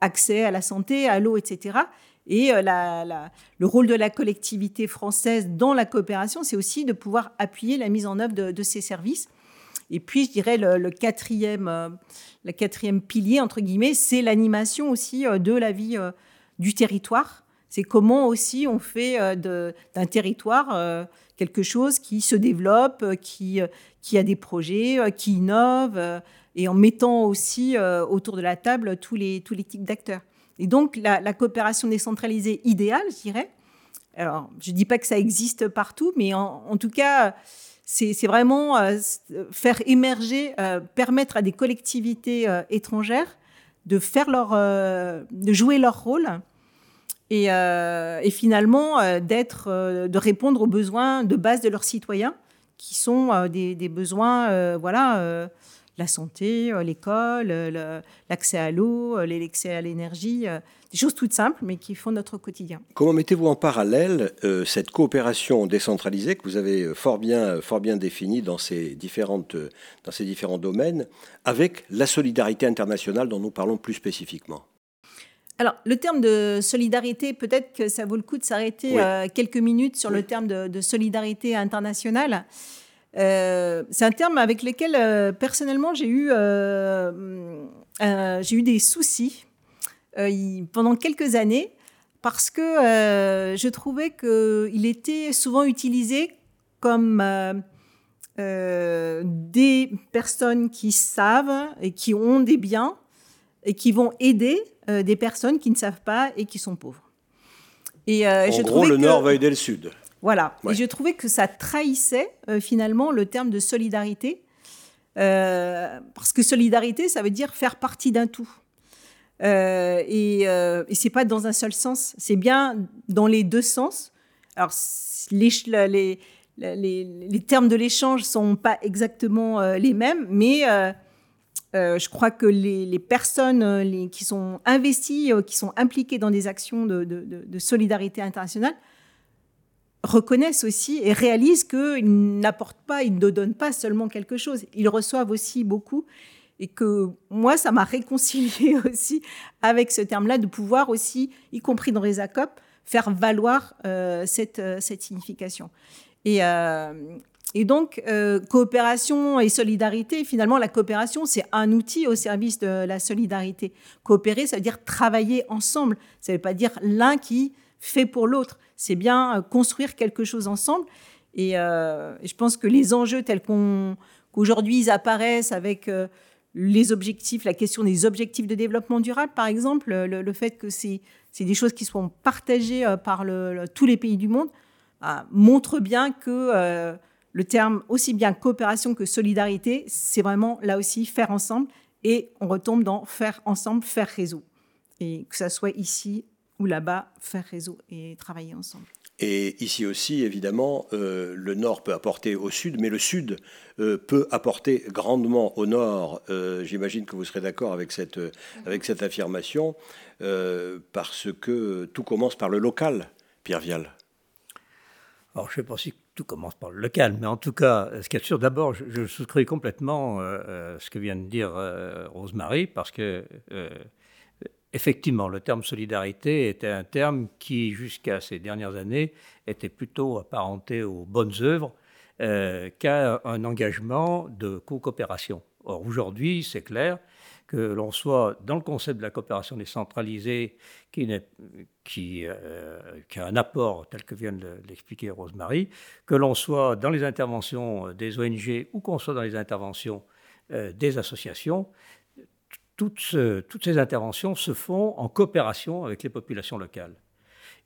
accès à la santé, à l'eau, etc. Et le rôle de la collectivité française dans la coopération, c'est aussi de pouvoir appuyer la mise en œuvre de, ces services. Et puis, je dirais, le, quatrième, le quatrième pilier, entre guillemets, c'est l'animation aussi de la vie du territoire C'est comment aussi on fait euh, d'un territoire euh, quelque chose qui se développe, euh, qui, a des projets, qui innove, et en mettant aussi autour de la table tous les, tous les types d'acteurs. Et donc la, coopération décentralisée idéale, je dirais. Alors, je ne dis pas que ça existe partout, mais en, en tout cas, c'est vraiment faire émerger, permettre à des collectivités étrangères de faire leur, de jouer leur rôle et, euh, et finalement euh, d'être, euh, de répondre aux besoins de base de leurs citoyens, qui sont des, des, besoins, voilà, la santé, l'école, l'accès à l'eau, l'accès à l'énergie, des choses toutes simples, mais qui font notre quotidien.
Comment mettez-vous en parallèle cette coopération décentralisée que vous avez fort bien, fort bien définie dans ces, différentes, dans ces différents domaines avec la solidarité internationale dont nous parlons plus spécifiquement?
Alors, le terme de solidarité, peut-être que ça vaut le coup de s'arrêter euh, quelques minutes sur le terme de, solidarité internationale. Euh, c'est un terme avec lequel, euh, personnellement, j'ai eu, j'ai eu des soucis pendant quelques années parce que je trouvais qu'il était souvent utilisé comme des personnes qui savent et qui ont des biens et qui vont aider euh, des personnes qui ne savent pas et qui sont pauvres.
Et, euh, en gros, le Nord va aider le Sud.
Voilà. Et je trouvais que ça trahissait euh, finalement le terme de solidarité. parce que solidarité, ça veut dire faire partie d'un tout. et, et c'est pas dans un seul sens, c'est bien dans les deux sens. Alors, les, les, les, les termes de l'échange sont pas exactement les mêmes, mais euh, je crois que les, personnes euh, qui sont investies, euh, qui sont impliquées dans des actions de, solidarité internationale, reconnaissent aussi et réalisent qu'ils n'apportent pas, ils ne donnent pas seulement quelque chose, ils reçoivent aussi beaucoup. Et que moi, ça m'a réconcilié aussi avec ce terme-là, de pouvoir aussi, y compris dans les ACOP, faire valoir cette, signification. Et, et donc, euh, coopération et solidarité, finalement, la coopération, c'est un outil au service de la solidarité. Coopérer, ça veut dire travailler ensemble. Ça ne veut pas dire l'un qui fait pour l'autre. C'est bien euh, construire quelque chose ensemble. Euh, et, je pense que les enjeux tels qu'aujourd'hui ils apparaissent avec les objectifs, la question des objectifs de développement durable, par exemple, le, fait que c'est des choses qui sont partagées par tous les pays du monde, montre bien que le terme aussi bien coopération que solidarité, c'est vraiment là aussi faire ensemble et on retombe dans faire ensemble, faire réseau. Et que ça soit ici ou là-bas, faire réseau et travailler ensemble.
Et ici aussi, évidemment, euh, le Nord peut apporter au Sud, mais le Sud euh, peut apporter grandement au Nord. Euh, j'imagine que vous serez d'accord avec cette, avec cette affirmation, parce que tout commence par le local, Pierre Vial.
Alors, je ne sais pas si tout commence par le local, mais en tout cas, ce qui est sûr, d'abord, je, souscris complètement euh, euh, ce que vient de dire euh, Rosemary, parce que, effectivement, le terme solidarité était un terme qui, jusqu'à ces dernières années, était plutôt apparenté aux bonnes œuvres qu'à un engagement de co-coopération. Or, aujourd'hui, c'est clair, que l'on soit dans le concept de la coopération décentralisée, euh, qui a un apport tel que vient de l'expliquer Rosemary, que l'on soit dans les interventions des ONG ou qu'on soit dans les interventions euh, des associations, toutes, toutes, ces interventions se font en coopération avec les populations locales.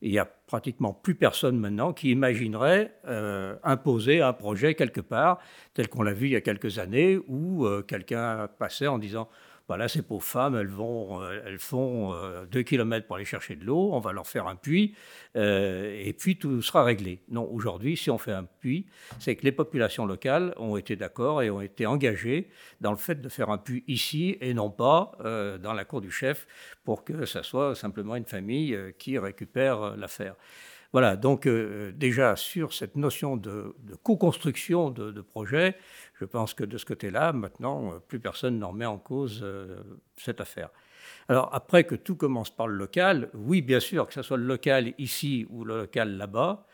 il n'y a pratiquement plus personne maintenant qui imaginerait euh, imposer un projet quelque part, tel qu'on l'a vu il y a quelques années, où quelqu'un passait en disant voilà, ces pauvres femmes, elles, vont, euh, elles font euh, deux kilomètres pour aller chercher de l'eau, on va leur faire un puits, euh, et puis tout sera réglé. Non, aujourd'hui, si on fait un puits, c'est que les populations locales ont été d'accord et ont été engagées dans le fait de faire un puits ici et non pas dans la cour du chef pour que ça soit simplement une famille qui récupère l'affaire. Voilà, donc déjà sur cette notion de, co-construction de, de projets, je pense que de ce côté-là, maintenant, euh, plus personne n'en met en cause euh, cette affaire. Alors après que tout commence par le local, oui, bien sûr, que ce soit le local ici ou le local là-bas,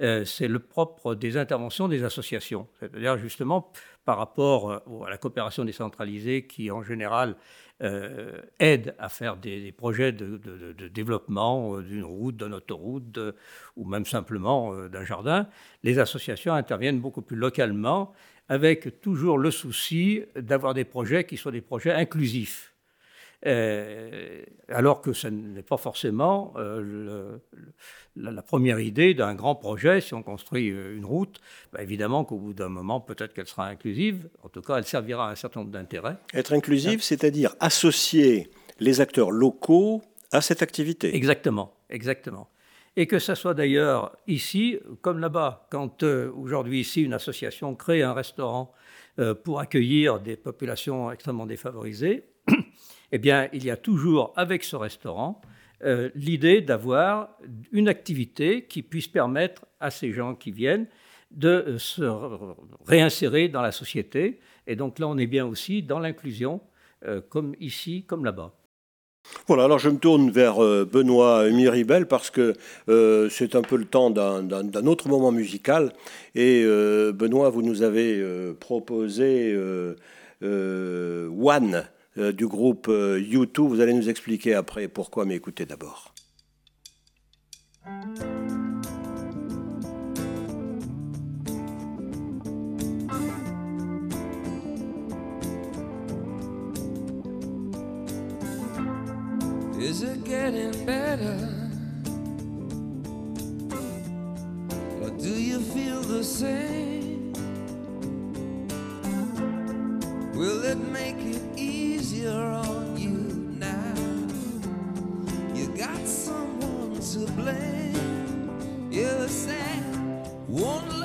euh, c'est le propre des interventions des associations. C'est-à-dire justement par rapport à la coopération décentralisée qui en général aide à faire des, projets de, développement d'une route, d'une autoroute ou même simplement d'un jardin. Les associations interviennent beaucoup plus localement avec toujours le souci d'avoir des projets qui soient des projets inclusifs. Euh, alors que ce n'est pas forcément euh, la, première idée d'un grand projet. Si on construit euh, une route, bah, évidemment qu'au bout d'un moment, peut-être qu'elle sera inclusive. En tout cas, elle servira à un certain nombre d'intérêts.
Être inclusive, c'est-à-dire associer les acteurs locaux à cette activité.
Exactement, exactement. Et que ce soit d'ailleurs ici comme là-bas. Quand aujourd'hui ici une association crée un restaurant pour accueillir des populations extrêmement défavorisées, eh bien, il y a toujours avec ce restaurant euh, l'idée d'avoir une activité qui puisse permettre à ces gens qui viennent de euh, se réinsérer dans la société. Et donc là, on est bien aussi dans l'inclusion, euh, comme ici, comme là-bas.
Voilà, alors je me tourne vers Benoît Miribel parce que c'est un peu le temps d'un autre moment musical. Et Benoît, vous nous avez proposé One euh, du groupe U2. Euh, Vous allez nous expliquer après pourquoi, mais écoutez d'abord. Getting better? Or do you feel the same? Will it make it easier on you now. You got someone to blame. You said one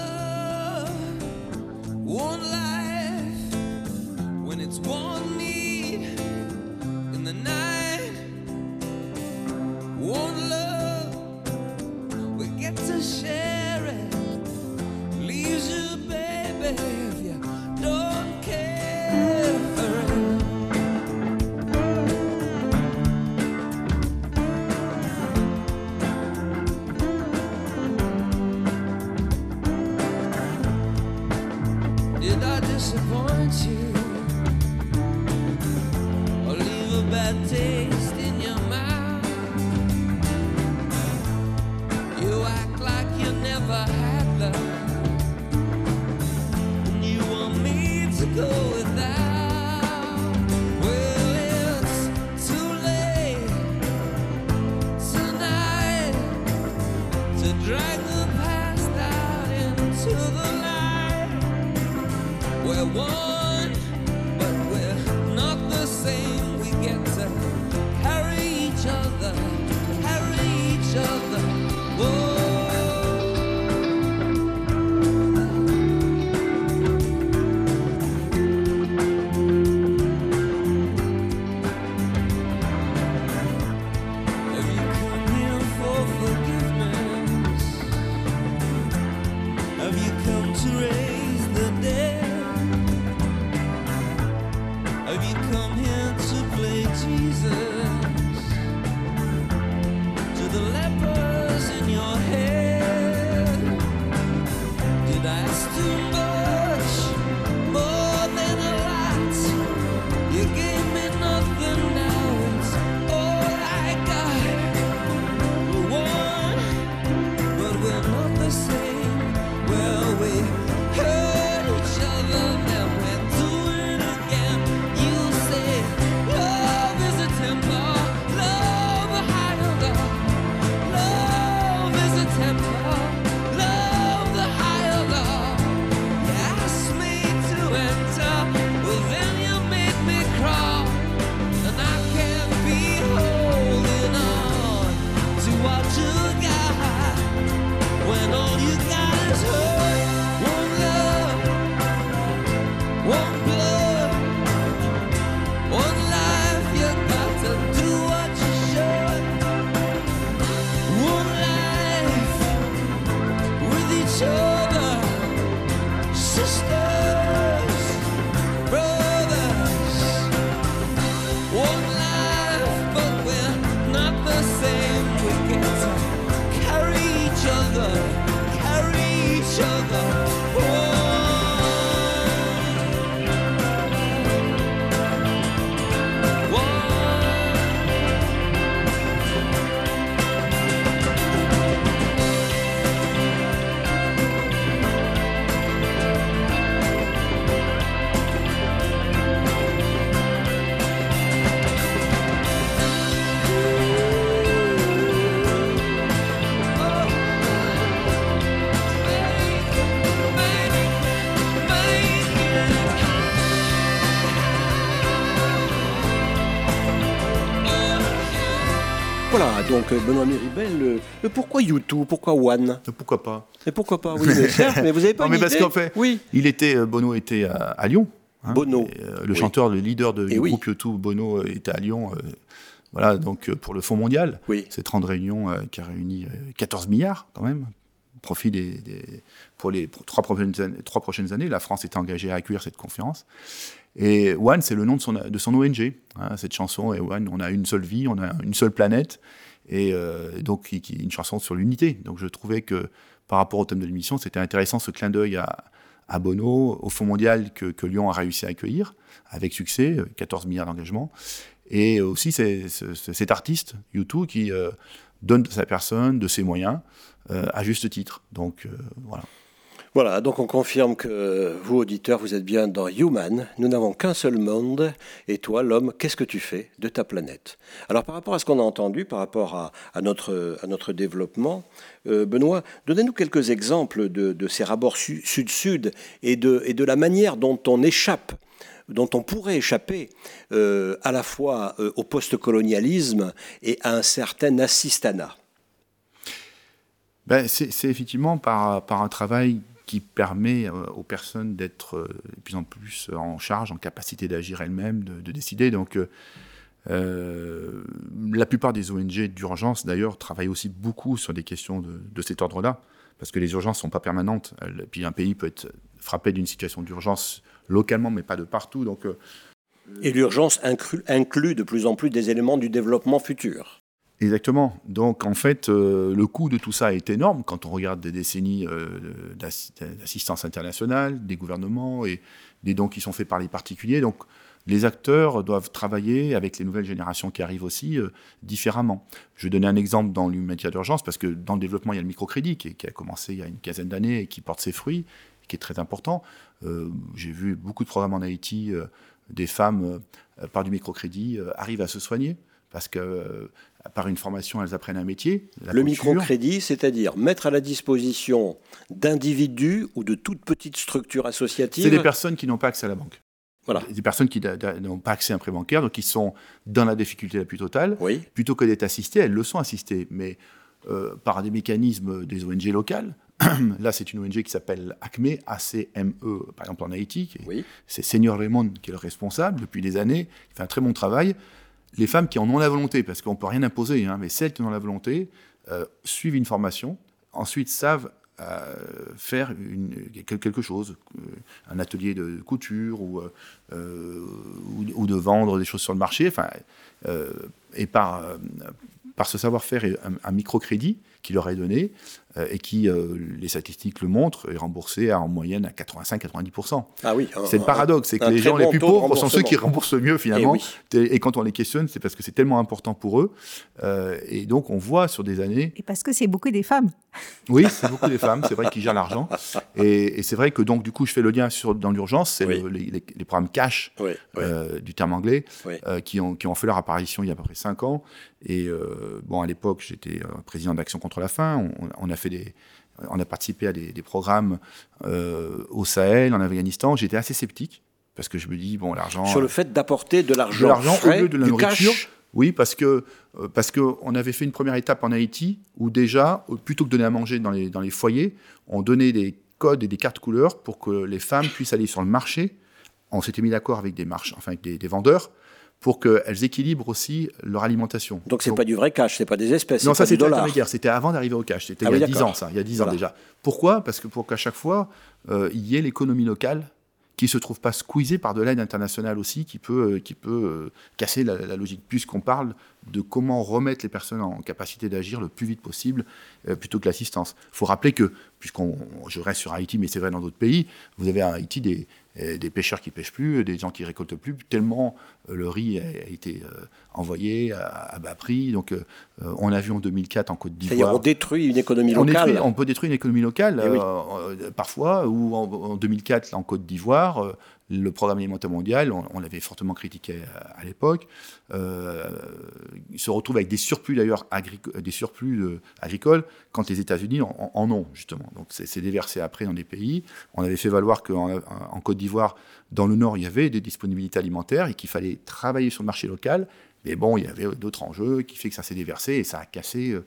Benoît Méribel, euh, pourquoi YouTube Pourquoi One
Pourquoi pas
Et pourquoi pas Oui, mais certes, mais vous n'avez pas
non, mais parce
idée
qu'en fait,
Oui.
il était, euh, Bono était à, à Lyon. hein.
Bono.
Et, euh, le
Oui.
chanteur, le leader de, du
oui.
groupe YouTube, Bono, euh, était à Lyon. euh, voilà, donc euh, pour le Fonds mondial, cette grande réunion euh, qui a réuni euh, 14 milliards quand même, profit des, des- pour les trois, prochaines années, trois prochaines années. La France était engagée à accueillir cette conférence. Et One, c'est le nom de son, de son ONG. hein, cette chanson, et One, on a une seule vie, on a une seule planète, et euh, donc une chanson sur l'unité. Donc je trouvais que par rapport au thème de l'émission, c'était intéressant ce clin d'œil à, à Bono, au Fonds mondial que, Lyon a réussi à accueillir avec succès, euh, 14 milliards d'engagements, et aussi cet artiste, YouTube, qui euh, donne de sa personne, de ses moyens, euh, à juste titre. Donc euh, voilà.
Voilà, donc on confirme que vous, auditeurs, vous êtes bien dans Human. Nous n'avons qu'un seul monde. Et toi, l'homme, qu'est-ce que tu fais de ta planète? Alors, par rapport à ce qu'on a entendu, par rapport à, notre, développement, euh, Benoît, donnez-nous quelques exemples de, ces rapports su- sud-sud et de, la manière dont on échappe dont on pourrait échapper euh, à la fois euh, au post-colonialisme et à un certain assistanat.
Ben, c'est effectivement par un travail qui permet euh, aux personnes d'être euh, de plus en plus en charge, en capacité d'agir elles-mêmes, de, de décider. Donc, euh, euh, la plupart des ONG d'urgence, d'ailleurs, travaillent aussi beaucoup sur des questions de, cet ordre-là, parce que les urgences ne sont pas permanentes. Puis un pays peut être frappé d'une situation d'urgence localement, mais pas de partout. Donc, euh,
Et l'urgence inclut de plus en plus des éléments du développement futur.
Exactement. Donc en fait, euh, le coût de tout ça est énorme quand on regarde des décennies euh, d'assi- d'assistance internationale, des gouvernements et des dons qui sont faits par les particuliers. Donc les acteurs doivent travailler avec les nouvelles générations qui arrivent aussi euh, différemment. Je vais donner un exemple dans l'humanitaire d'urgence parce que dans le développement, il y a le microcrédit qui, qui a commencé il y a une quinzaine d'années et qui porte ses fruits, qui est très important. J'ai vu beaucoup de programmes en Haïti, des femmes par du microcrédit arrivent à se soigner parce que par une formation, elles apprennent un métier.
Le microcrédit, c'est-à-dire mettre à la disposition d'individus ou de toutes petites structures associatives.
C'est des personnes qui n'ont pas accès à la banque.
Voilà.
Des personnes qui n'ont pas accès à un prêt bancaire, donc qui sont dans la difficulté la plus totale. Plutôt que d'être assistées, elles le sont assistées, mais euh, par des mécanismes des ONG locales. Là, c'est une ONG qui s'appelle ACME, ACME, par exemple en Haïti. est- C'est Seigneur Raymond qui est le responsable depuis des années. Il fait un très bon travail. Les femmes qui en ont la volonté, parce qu'on ne peut rien imposer, hein, mais celles qui en ont la volonté, euh, suivent une formation, ensuite savent euh, faire quelque chose, euh, un atelier de couture ou, ou, de vendre des choses sur le marché, enfin, et par, par ce savoir-faire et un, un microcrédit qui leur est donné et qui, euh, les statistiques le montrent, est remboursé à, en moyenne à 85-90%.
Ah oui, un-
c'est le paradoxe, c'est que les gens les plus pauvres sont ceux qui remboursent le mieux finalement.
Eh oui.
Et, quand on les questionne, c'est parce que c'est tellement important pour eux. Euh, et donc on voit sur des années
Et parce que c'est beaucoup des femmes.
oui, c'est beaucoup des femmes, c'est vrai qu'ils gèrent l'argent. Et, et c'est vrai que donc du coup, je fais le lien sur, dans l'urgence, c'est le- les, les- les programmes cash euh, du terme anglais euh, qui, ont, qui ont fait leur apparition il y a à peu près cinq ans. Et euh, bon, à l'époque, j'étais euh, président d'Action contre la faim. On, on a fait des, on a participé à des, des programmes euh, au Sahel, en Afghanistan. J'étais assez sceptique parce que je me dis bon, l'argent
Sur le fait d'apporter de l'argent,
de l'argent au lieu de la
du
nourriture.
cash.
Oui, parce que euh, parce que on avait fait une première étape en Haïti où déjà, euh, plutôt que de donner à manger dans les dans les foyers, on donnait des codes et des cartes couleurs pour que les femmes puissent aller sur le marché. On s'était mis d'accord avec des marches, enfin avec des, des vendeurs, pour qu'elles équilibrent aussi leur alimentation.
Donc c'est pas du vrai cash, c'est pas des espèces,
Non, ça c'était
dollar.
l'intermédiaire, c'était avant d'arriver au cash, c'était
Ah
il y
oui,
a 10
d'accord.
ans ça, il y a 10 ans
Voilà.
déjà. Pourquoi? Parce que pour qu'à chaque fois, euh, il y ait l'économie locale qui se trouve pas squeezée par de l'aide internationale aussi, qui peut, euh, qui peut euh, casser la, la logique, puisqu'on parle de comment remettre les personnes en capacité d'agir le plus vite possible, euh, plutôt que l'assistance. Il faut rappeler que, puisqu'on je reste sur Haïti, mais c'est vrai dans d'autres pays, vous avez à Haïti des, des pêcheurs qui pêchent plus, des gens qui récoltent plus, tellement le riz a, été euh, envoyé à, bas prix. Donc, euh, euh, on a vu en 2004 en Côte
C'est-à-dire
d'Ivoire.
on détruit une économie
On,
locale.
détruit- on peut détruire une économie locale,
Eh oui.
euh, euh, parfois, ou en, en 2004, là, en Côte d'Ivoire, euh, le programme alimentaire mondial, on, l'avait fortement critiqué à, l'époque, euh, se retrouve avec des surplus d'ailleurs des surplus agricoles quand les États-Unis en, ont justement. Donc c'est déversé après dans des pays. On avait fait valoir qu'en en Côte d'Ivoire, dans le Nord, il y avait des disponibilités alimentaires et qu'il fallait travailler sur le marché local. Mais bon, il y avait d'autres enjeux qui fait que ça s'est déversé et ça a cassé. Euh.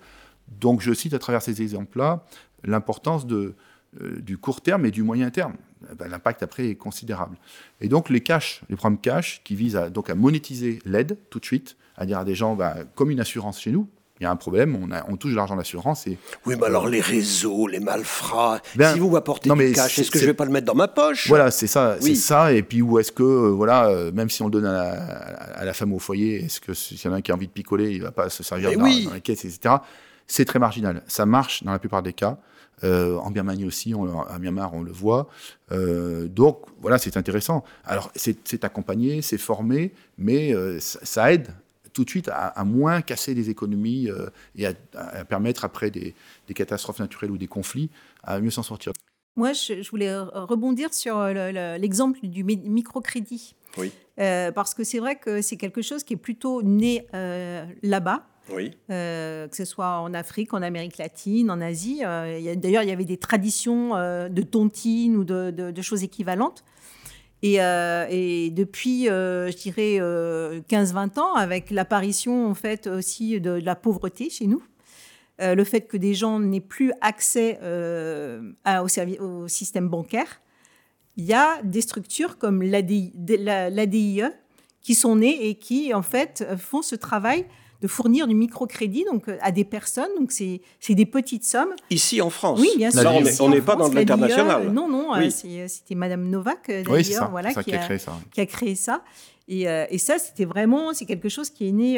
Donc je cite à travers ces exemples-là l'importance euh, du court terme et du moyen terme. Eh ben, l'impact après est considérable. Et donc les cash, les programmes cash qui visent à, donc à monétiser l'aide tout de suite, à dire à des gens, bah, comme une assurance chez nous, il y a un problème, on, a, on touche de l'argent d'assurance. Et...
Oui, mais alors les réseaux, les malfrats, ben, si vous m'apportez du cash, est-ce que je ne vais pas le mettre dans ma poche?
Voilà, c'est ça, c'est ça. Et puis où est-ce que, euh, voilà, euh, même si on le donne à la, femme au foyer, est-ce que s'il y en a un qui a envie de picoler, il ne va pas se servir dans, dans, la caisse, etc. C'est très marginal. Ça marche dans la plupart des cas. Euh, en Birmanie aussi, on, à Myanmar, on le voit. Euh, donc voilà, c'est intéressant. Alors c'est accompagné, c'est formé, mais euh, ça, aide tout de suite à, moins casser les économies et à, permettre après des, catastrophes naturelles ou des conflits à mieux s'en sortir.
Moi, je, voulais rebondir sur l'exemple du microcrédit.
Oui.
parce que c'est vrai que c'est quelque chose qui est plutôt né là-bas.
Oui.
Euh, que ce soit en Afrique, en Amérique latine, en Asie. Euh, d'ailleurs, il y avait des traditions euh, de tontines ou de, choses équivalentes. Et, depuis, je dirais, 15-20 ans, avec l'apparition en fait aussi de, la pauvreté chez nous, le fait que des gens n'aient plus accès au, au, système bancaire, il y a des structures comme l'ADIE qui sont nées et qui, en fait, font ce travail de fournir du microcrédit donc, euh, à des personnes. Donc, c'est des petites sommes.
Ici en France
Oui, bien sûr.
on n'est pas dans l'international.
Non, non, euh, c'était Madame Novak, euh, d'ailleurs, voilà, qui, a, créé ça. qui a créé ça. Et, et ça, c'était vraiment, c'est quelque chose qui est né,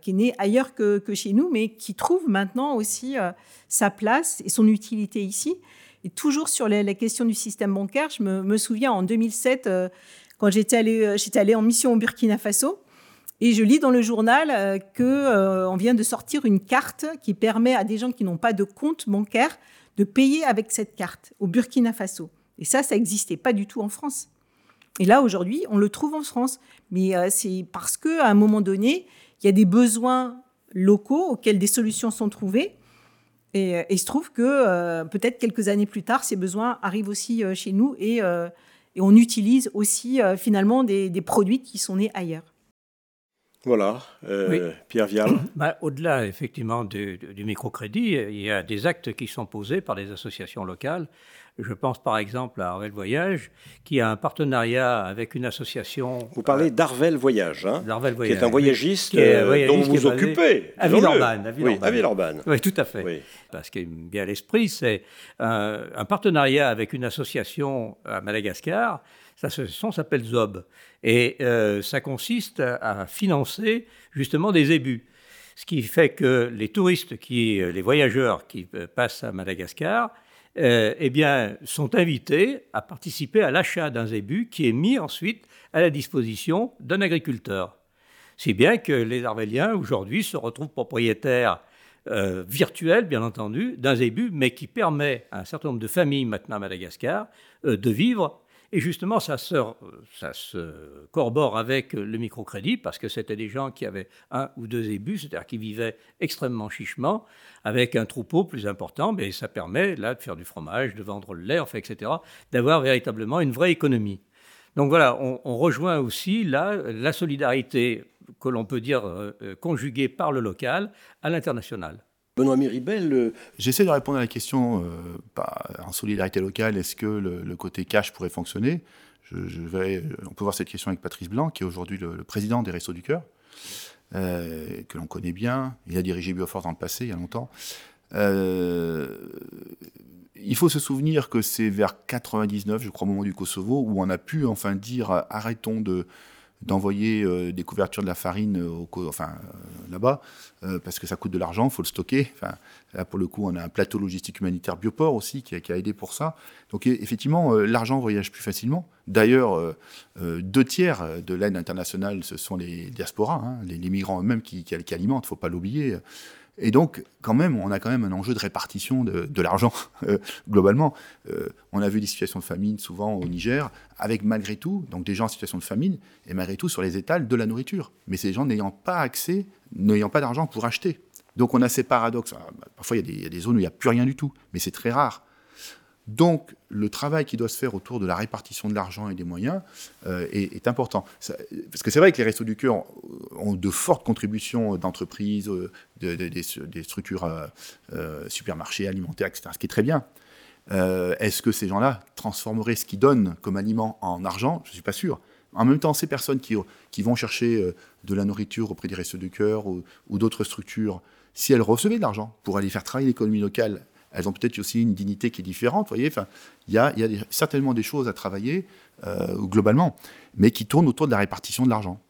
qui est né ailleurs que, que, chez nous, mais qui trouve maintenant aussi sa place et son utilité ici. Et toujours sur la, question du système bancaire, je me, me souviens en 2007, quand j'étais allée, j'étais allée en mission au Burkina Faso, et je lis dans le journal euh, euh, vient de sortir une carte qui permet à des gens qui n'ont pas de compte bancaire de payer avec cette carte au Burkina Faso. Et ça, ça n'existait pas du tout en France. Et là, aujourd'hui, on le trouve en France. Mais euh, c'est parce qu'à un moment donné, il y a des besoins locaux auxquels des solutions sont trouvées. Et, il se trouve que peut-être quelques années plus tard, ces besoins arrivent aussi chez nous et, on utilise aussi finalement des produits qui sont nés ailleurs.
Voilà, euh, Pierre Vial.
Bah, au-delà, effectivement, du, microcrédit, il y a des actes qui sont posés par des associations locales. Je pense par exemple à Arvel Voyage, qui a un partenariat avec une association.
Vous parlez d'Arvel Voyage, hein
Voyage.
Qui est un voyagiste, euh, dont vous vous occupez.
À Villeurbanne.
Oui, à Villeurbanne.
Oui, tout à fait. Parce qu'il vient à l'esprit, c'est un partenariat avec une association à Madagascar ça s'appelle ZOB. Et euh, ça consiste à, financer justement des ébus. Ce qui fait que les touristes, qui, euh, les voyageurs qui euh, passent à Madagascar, eh bien, sont invités à participer à l'achat d'un zébu qui est mis ensuite à la disposition d'un agriculteur. Si bien que les Arvéliens, aujourd'hui, se retrouvent propriétaires virtuels, bien entendu, d'un zébu, mais qui permet à un certain nombre de familles maintenant à Madagascar de vivre et justement, ça se, ça avec le microcrédit, parce que c'était des gens qui avaient un ou deux ébus, c'est-à-dire qui vivaient extrêmement chichement, avec un troupeau plus important, mais ça permet là de faire du fromage, de vendre le lait, etc., d'avoir véritablement une vraie économie. Donc voilà, on, rejoint aussi là la solidarité que l'on peut dire euh, conjuguée par le local à l'international.
Benoît Miribel. Euh,
J'essaie de répondre à la question euh, en solidarité locale, est-ce que le, côté cash pourrait fonctionner? On peut voir cette question avec Patrice Blanc, qui est aujourd'hui le, président des Restos du Cœur, euh, que l'on connaît bien. Il a dirigé Bioforce dans le passé, il y a longtemps. il faut se souvenir que c'est vers 99, je crois, au moment du Kosovo, où on a pu enfin dire arrêtons de d'envoyer euh, des couvertures de la farine au, enfin, euh, là-bas, euh, parce que ça coûte de l'argent, il faut le stocker. Enfin, là, pour le coup, on a un plateau logistique humanitaire Bioport aussi qui a, aidé pour ça. Donc, effectivement, l'argent voyage plus facilement. D'ailleurs, deux tiers de l'aide internationale, ce sont les diasporas, hein, les, migrants eux-mêmes qui, qui, alimentent, il ne faut pas l'oublier. Et donc, quand même, on a quand même un enjeu de répartition de, l'argent euh, globalement. Euh, on a vu des situations de famine souvent au Niger, avec malgré tout, donc des gens en situation de famine, et malgré tout sur les étals de la nourriture. Mais ces gens n'ayant pas accès, n'ayant pas d'argent pour acheter. Donc on a ces paradoxes. Parfois, a des, il y a des zones où il n'y a plus rien du tout, mais c'est très rare. Donc, le travail qui doit se faire autour de la répartition de l'argent et des moyens euh, est, important. Parce que c'est vrai que les Restos du Cœur ont de fortes contributions d'entreprises, de, de, de, des, structures euh, euh, supermarchés, alimentaires, etc., ce qui est très bien. Euh, Est-ce que ces gens-là transformeraient ce qu'ils donnent comme aliment en argent? Je ne suis pas sûr. En même temps, ces personnes qui, vont chercher de la nourriture auprès des Restos du Cœur ou d'autres structures, si elles recevaient de l'argent pour aller faire travailler l'économie locale elles ont peut-être aussi une dignité qui est différente. Voyez, enfin, il y a, certainement des choses à travailler euh, globalement, mais qui tournent autour de la répartition de l'argent.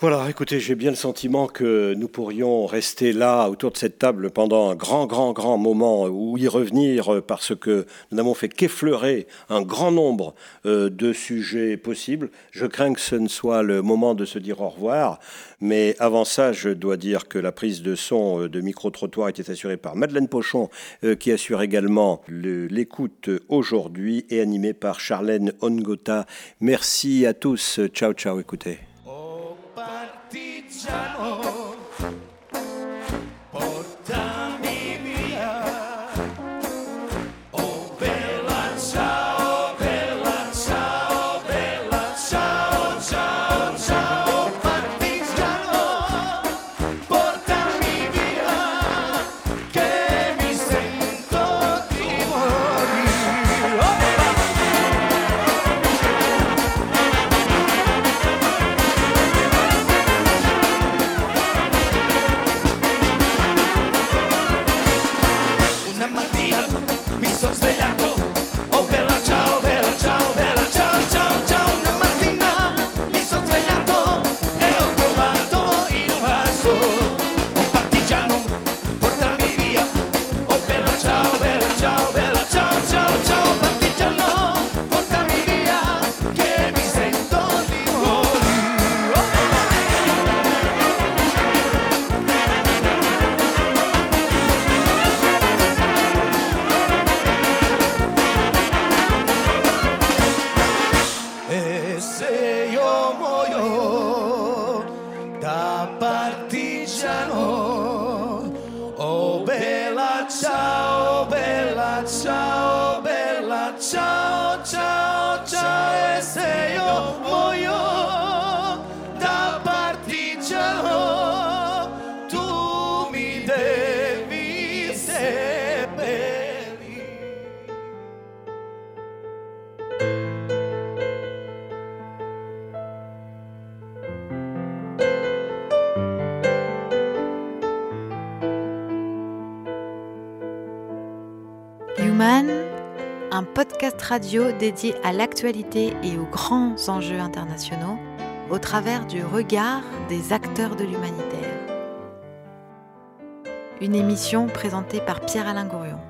Voilà, écoutez, j'ai bien le sentiment que nous pourrions rester là, autour de cette table, pendant un grand, grand, grand moment, ou y revenir, parce que nous n'avons fait qu'effleurer un grand nombre euh, de sujets possibles. Je crains que ce ne soit le moment de se dire au revoir, mais avant ça, je dois dire que la prise de son euh, de micro-trottoir était assurée par Madeleine Pochon, euh, qui assure également l'écoute aujourd'hui, et animée par Charlène Ongota. Merci à tous. Ciao, ciao, écoutez. ya. Ciao, bella ciao,
radio dédié à l'actualité et aux grands enjeux internationaux au travers du regard des acteurs de l'humanitaire. Une émission présentée par Pierre-Alain Gourion.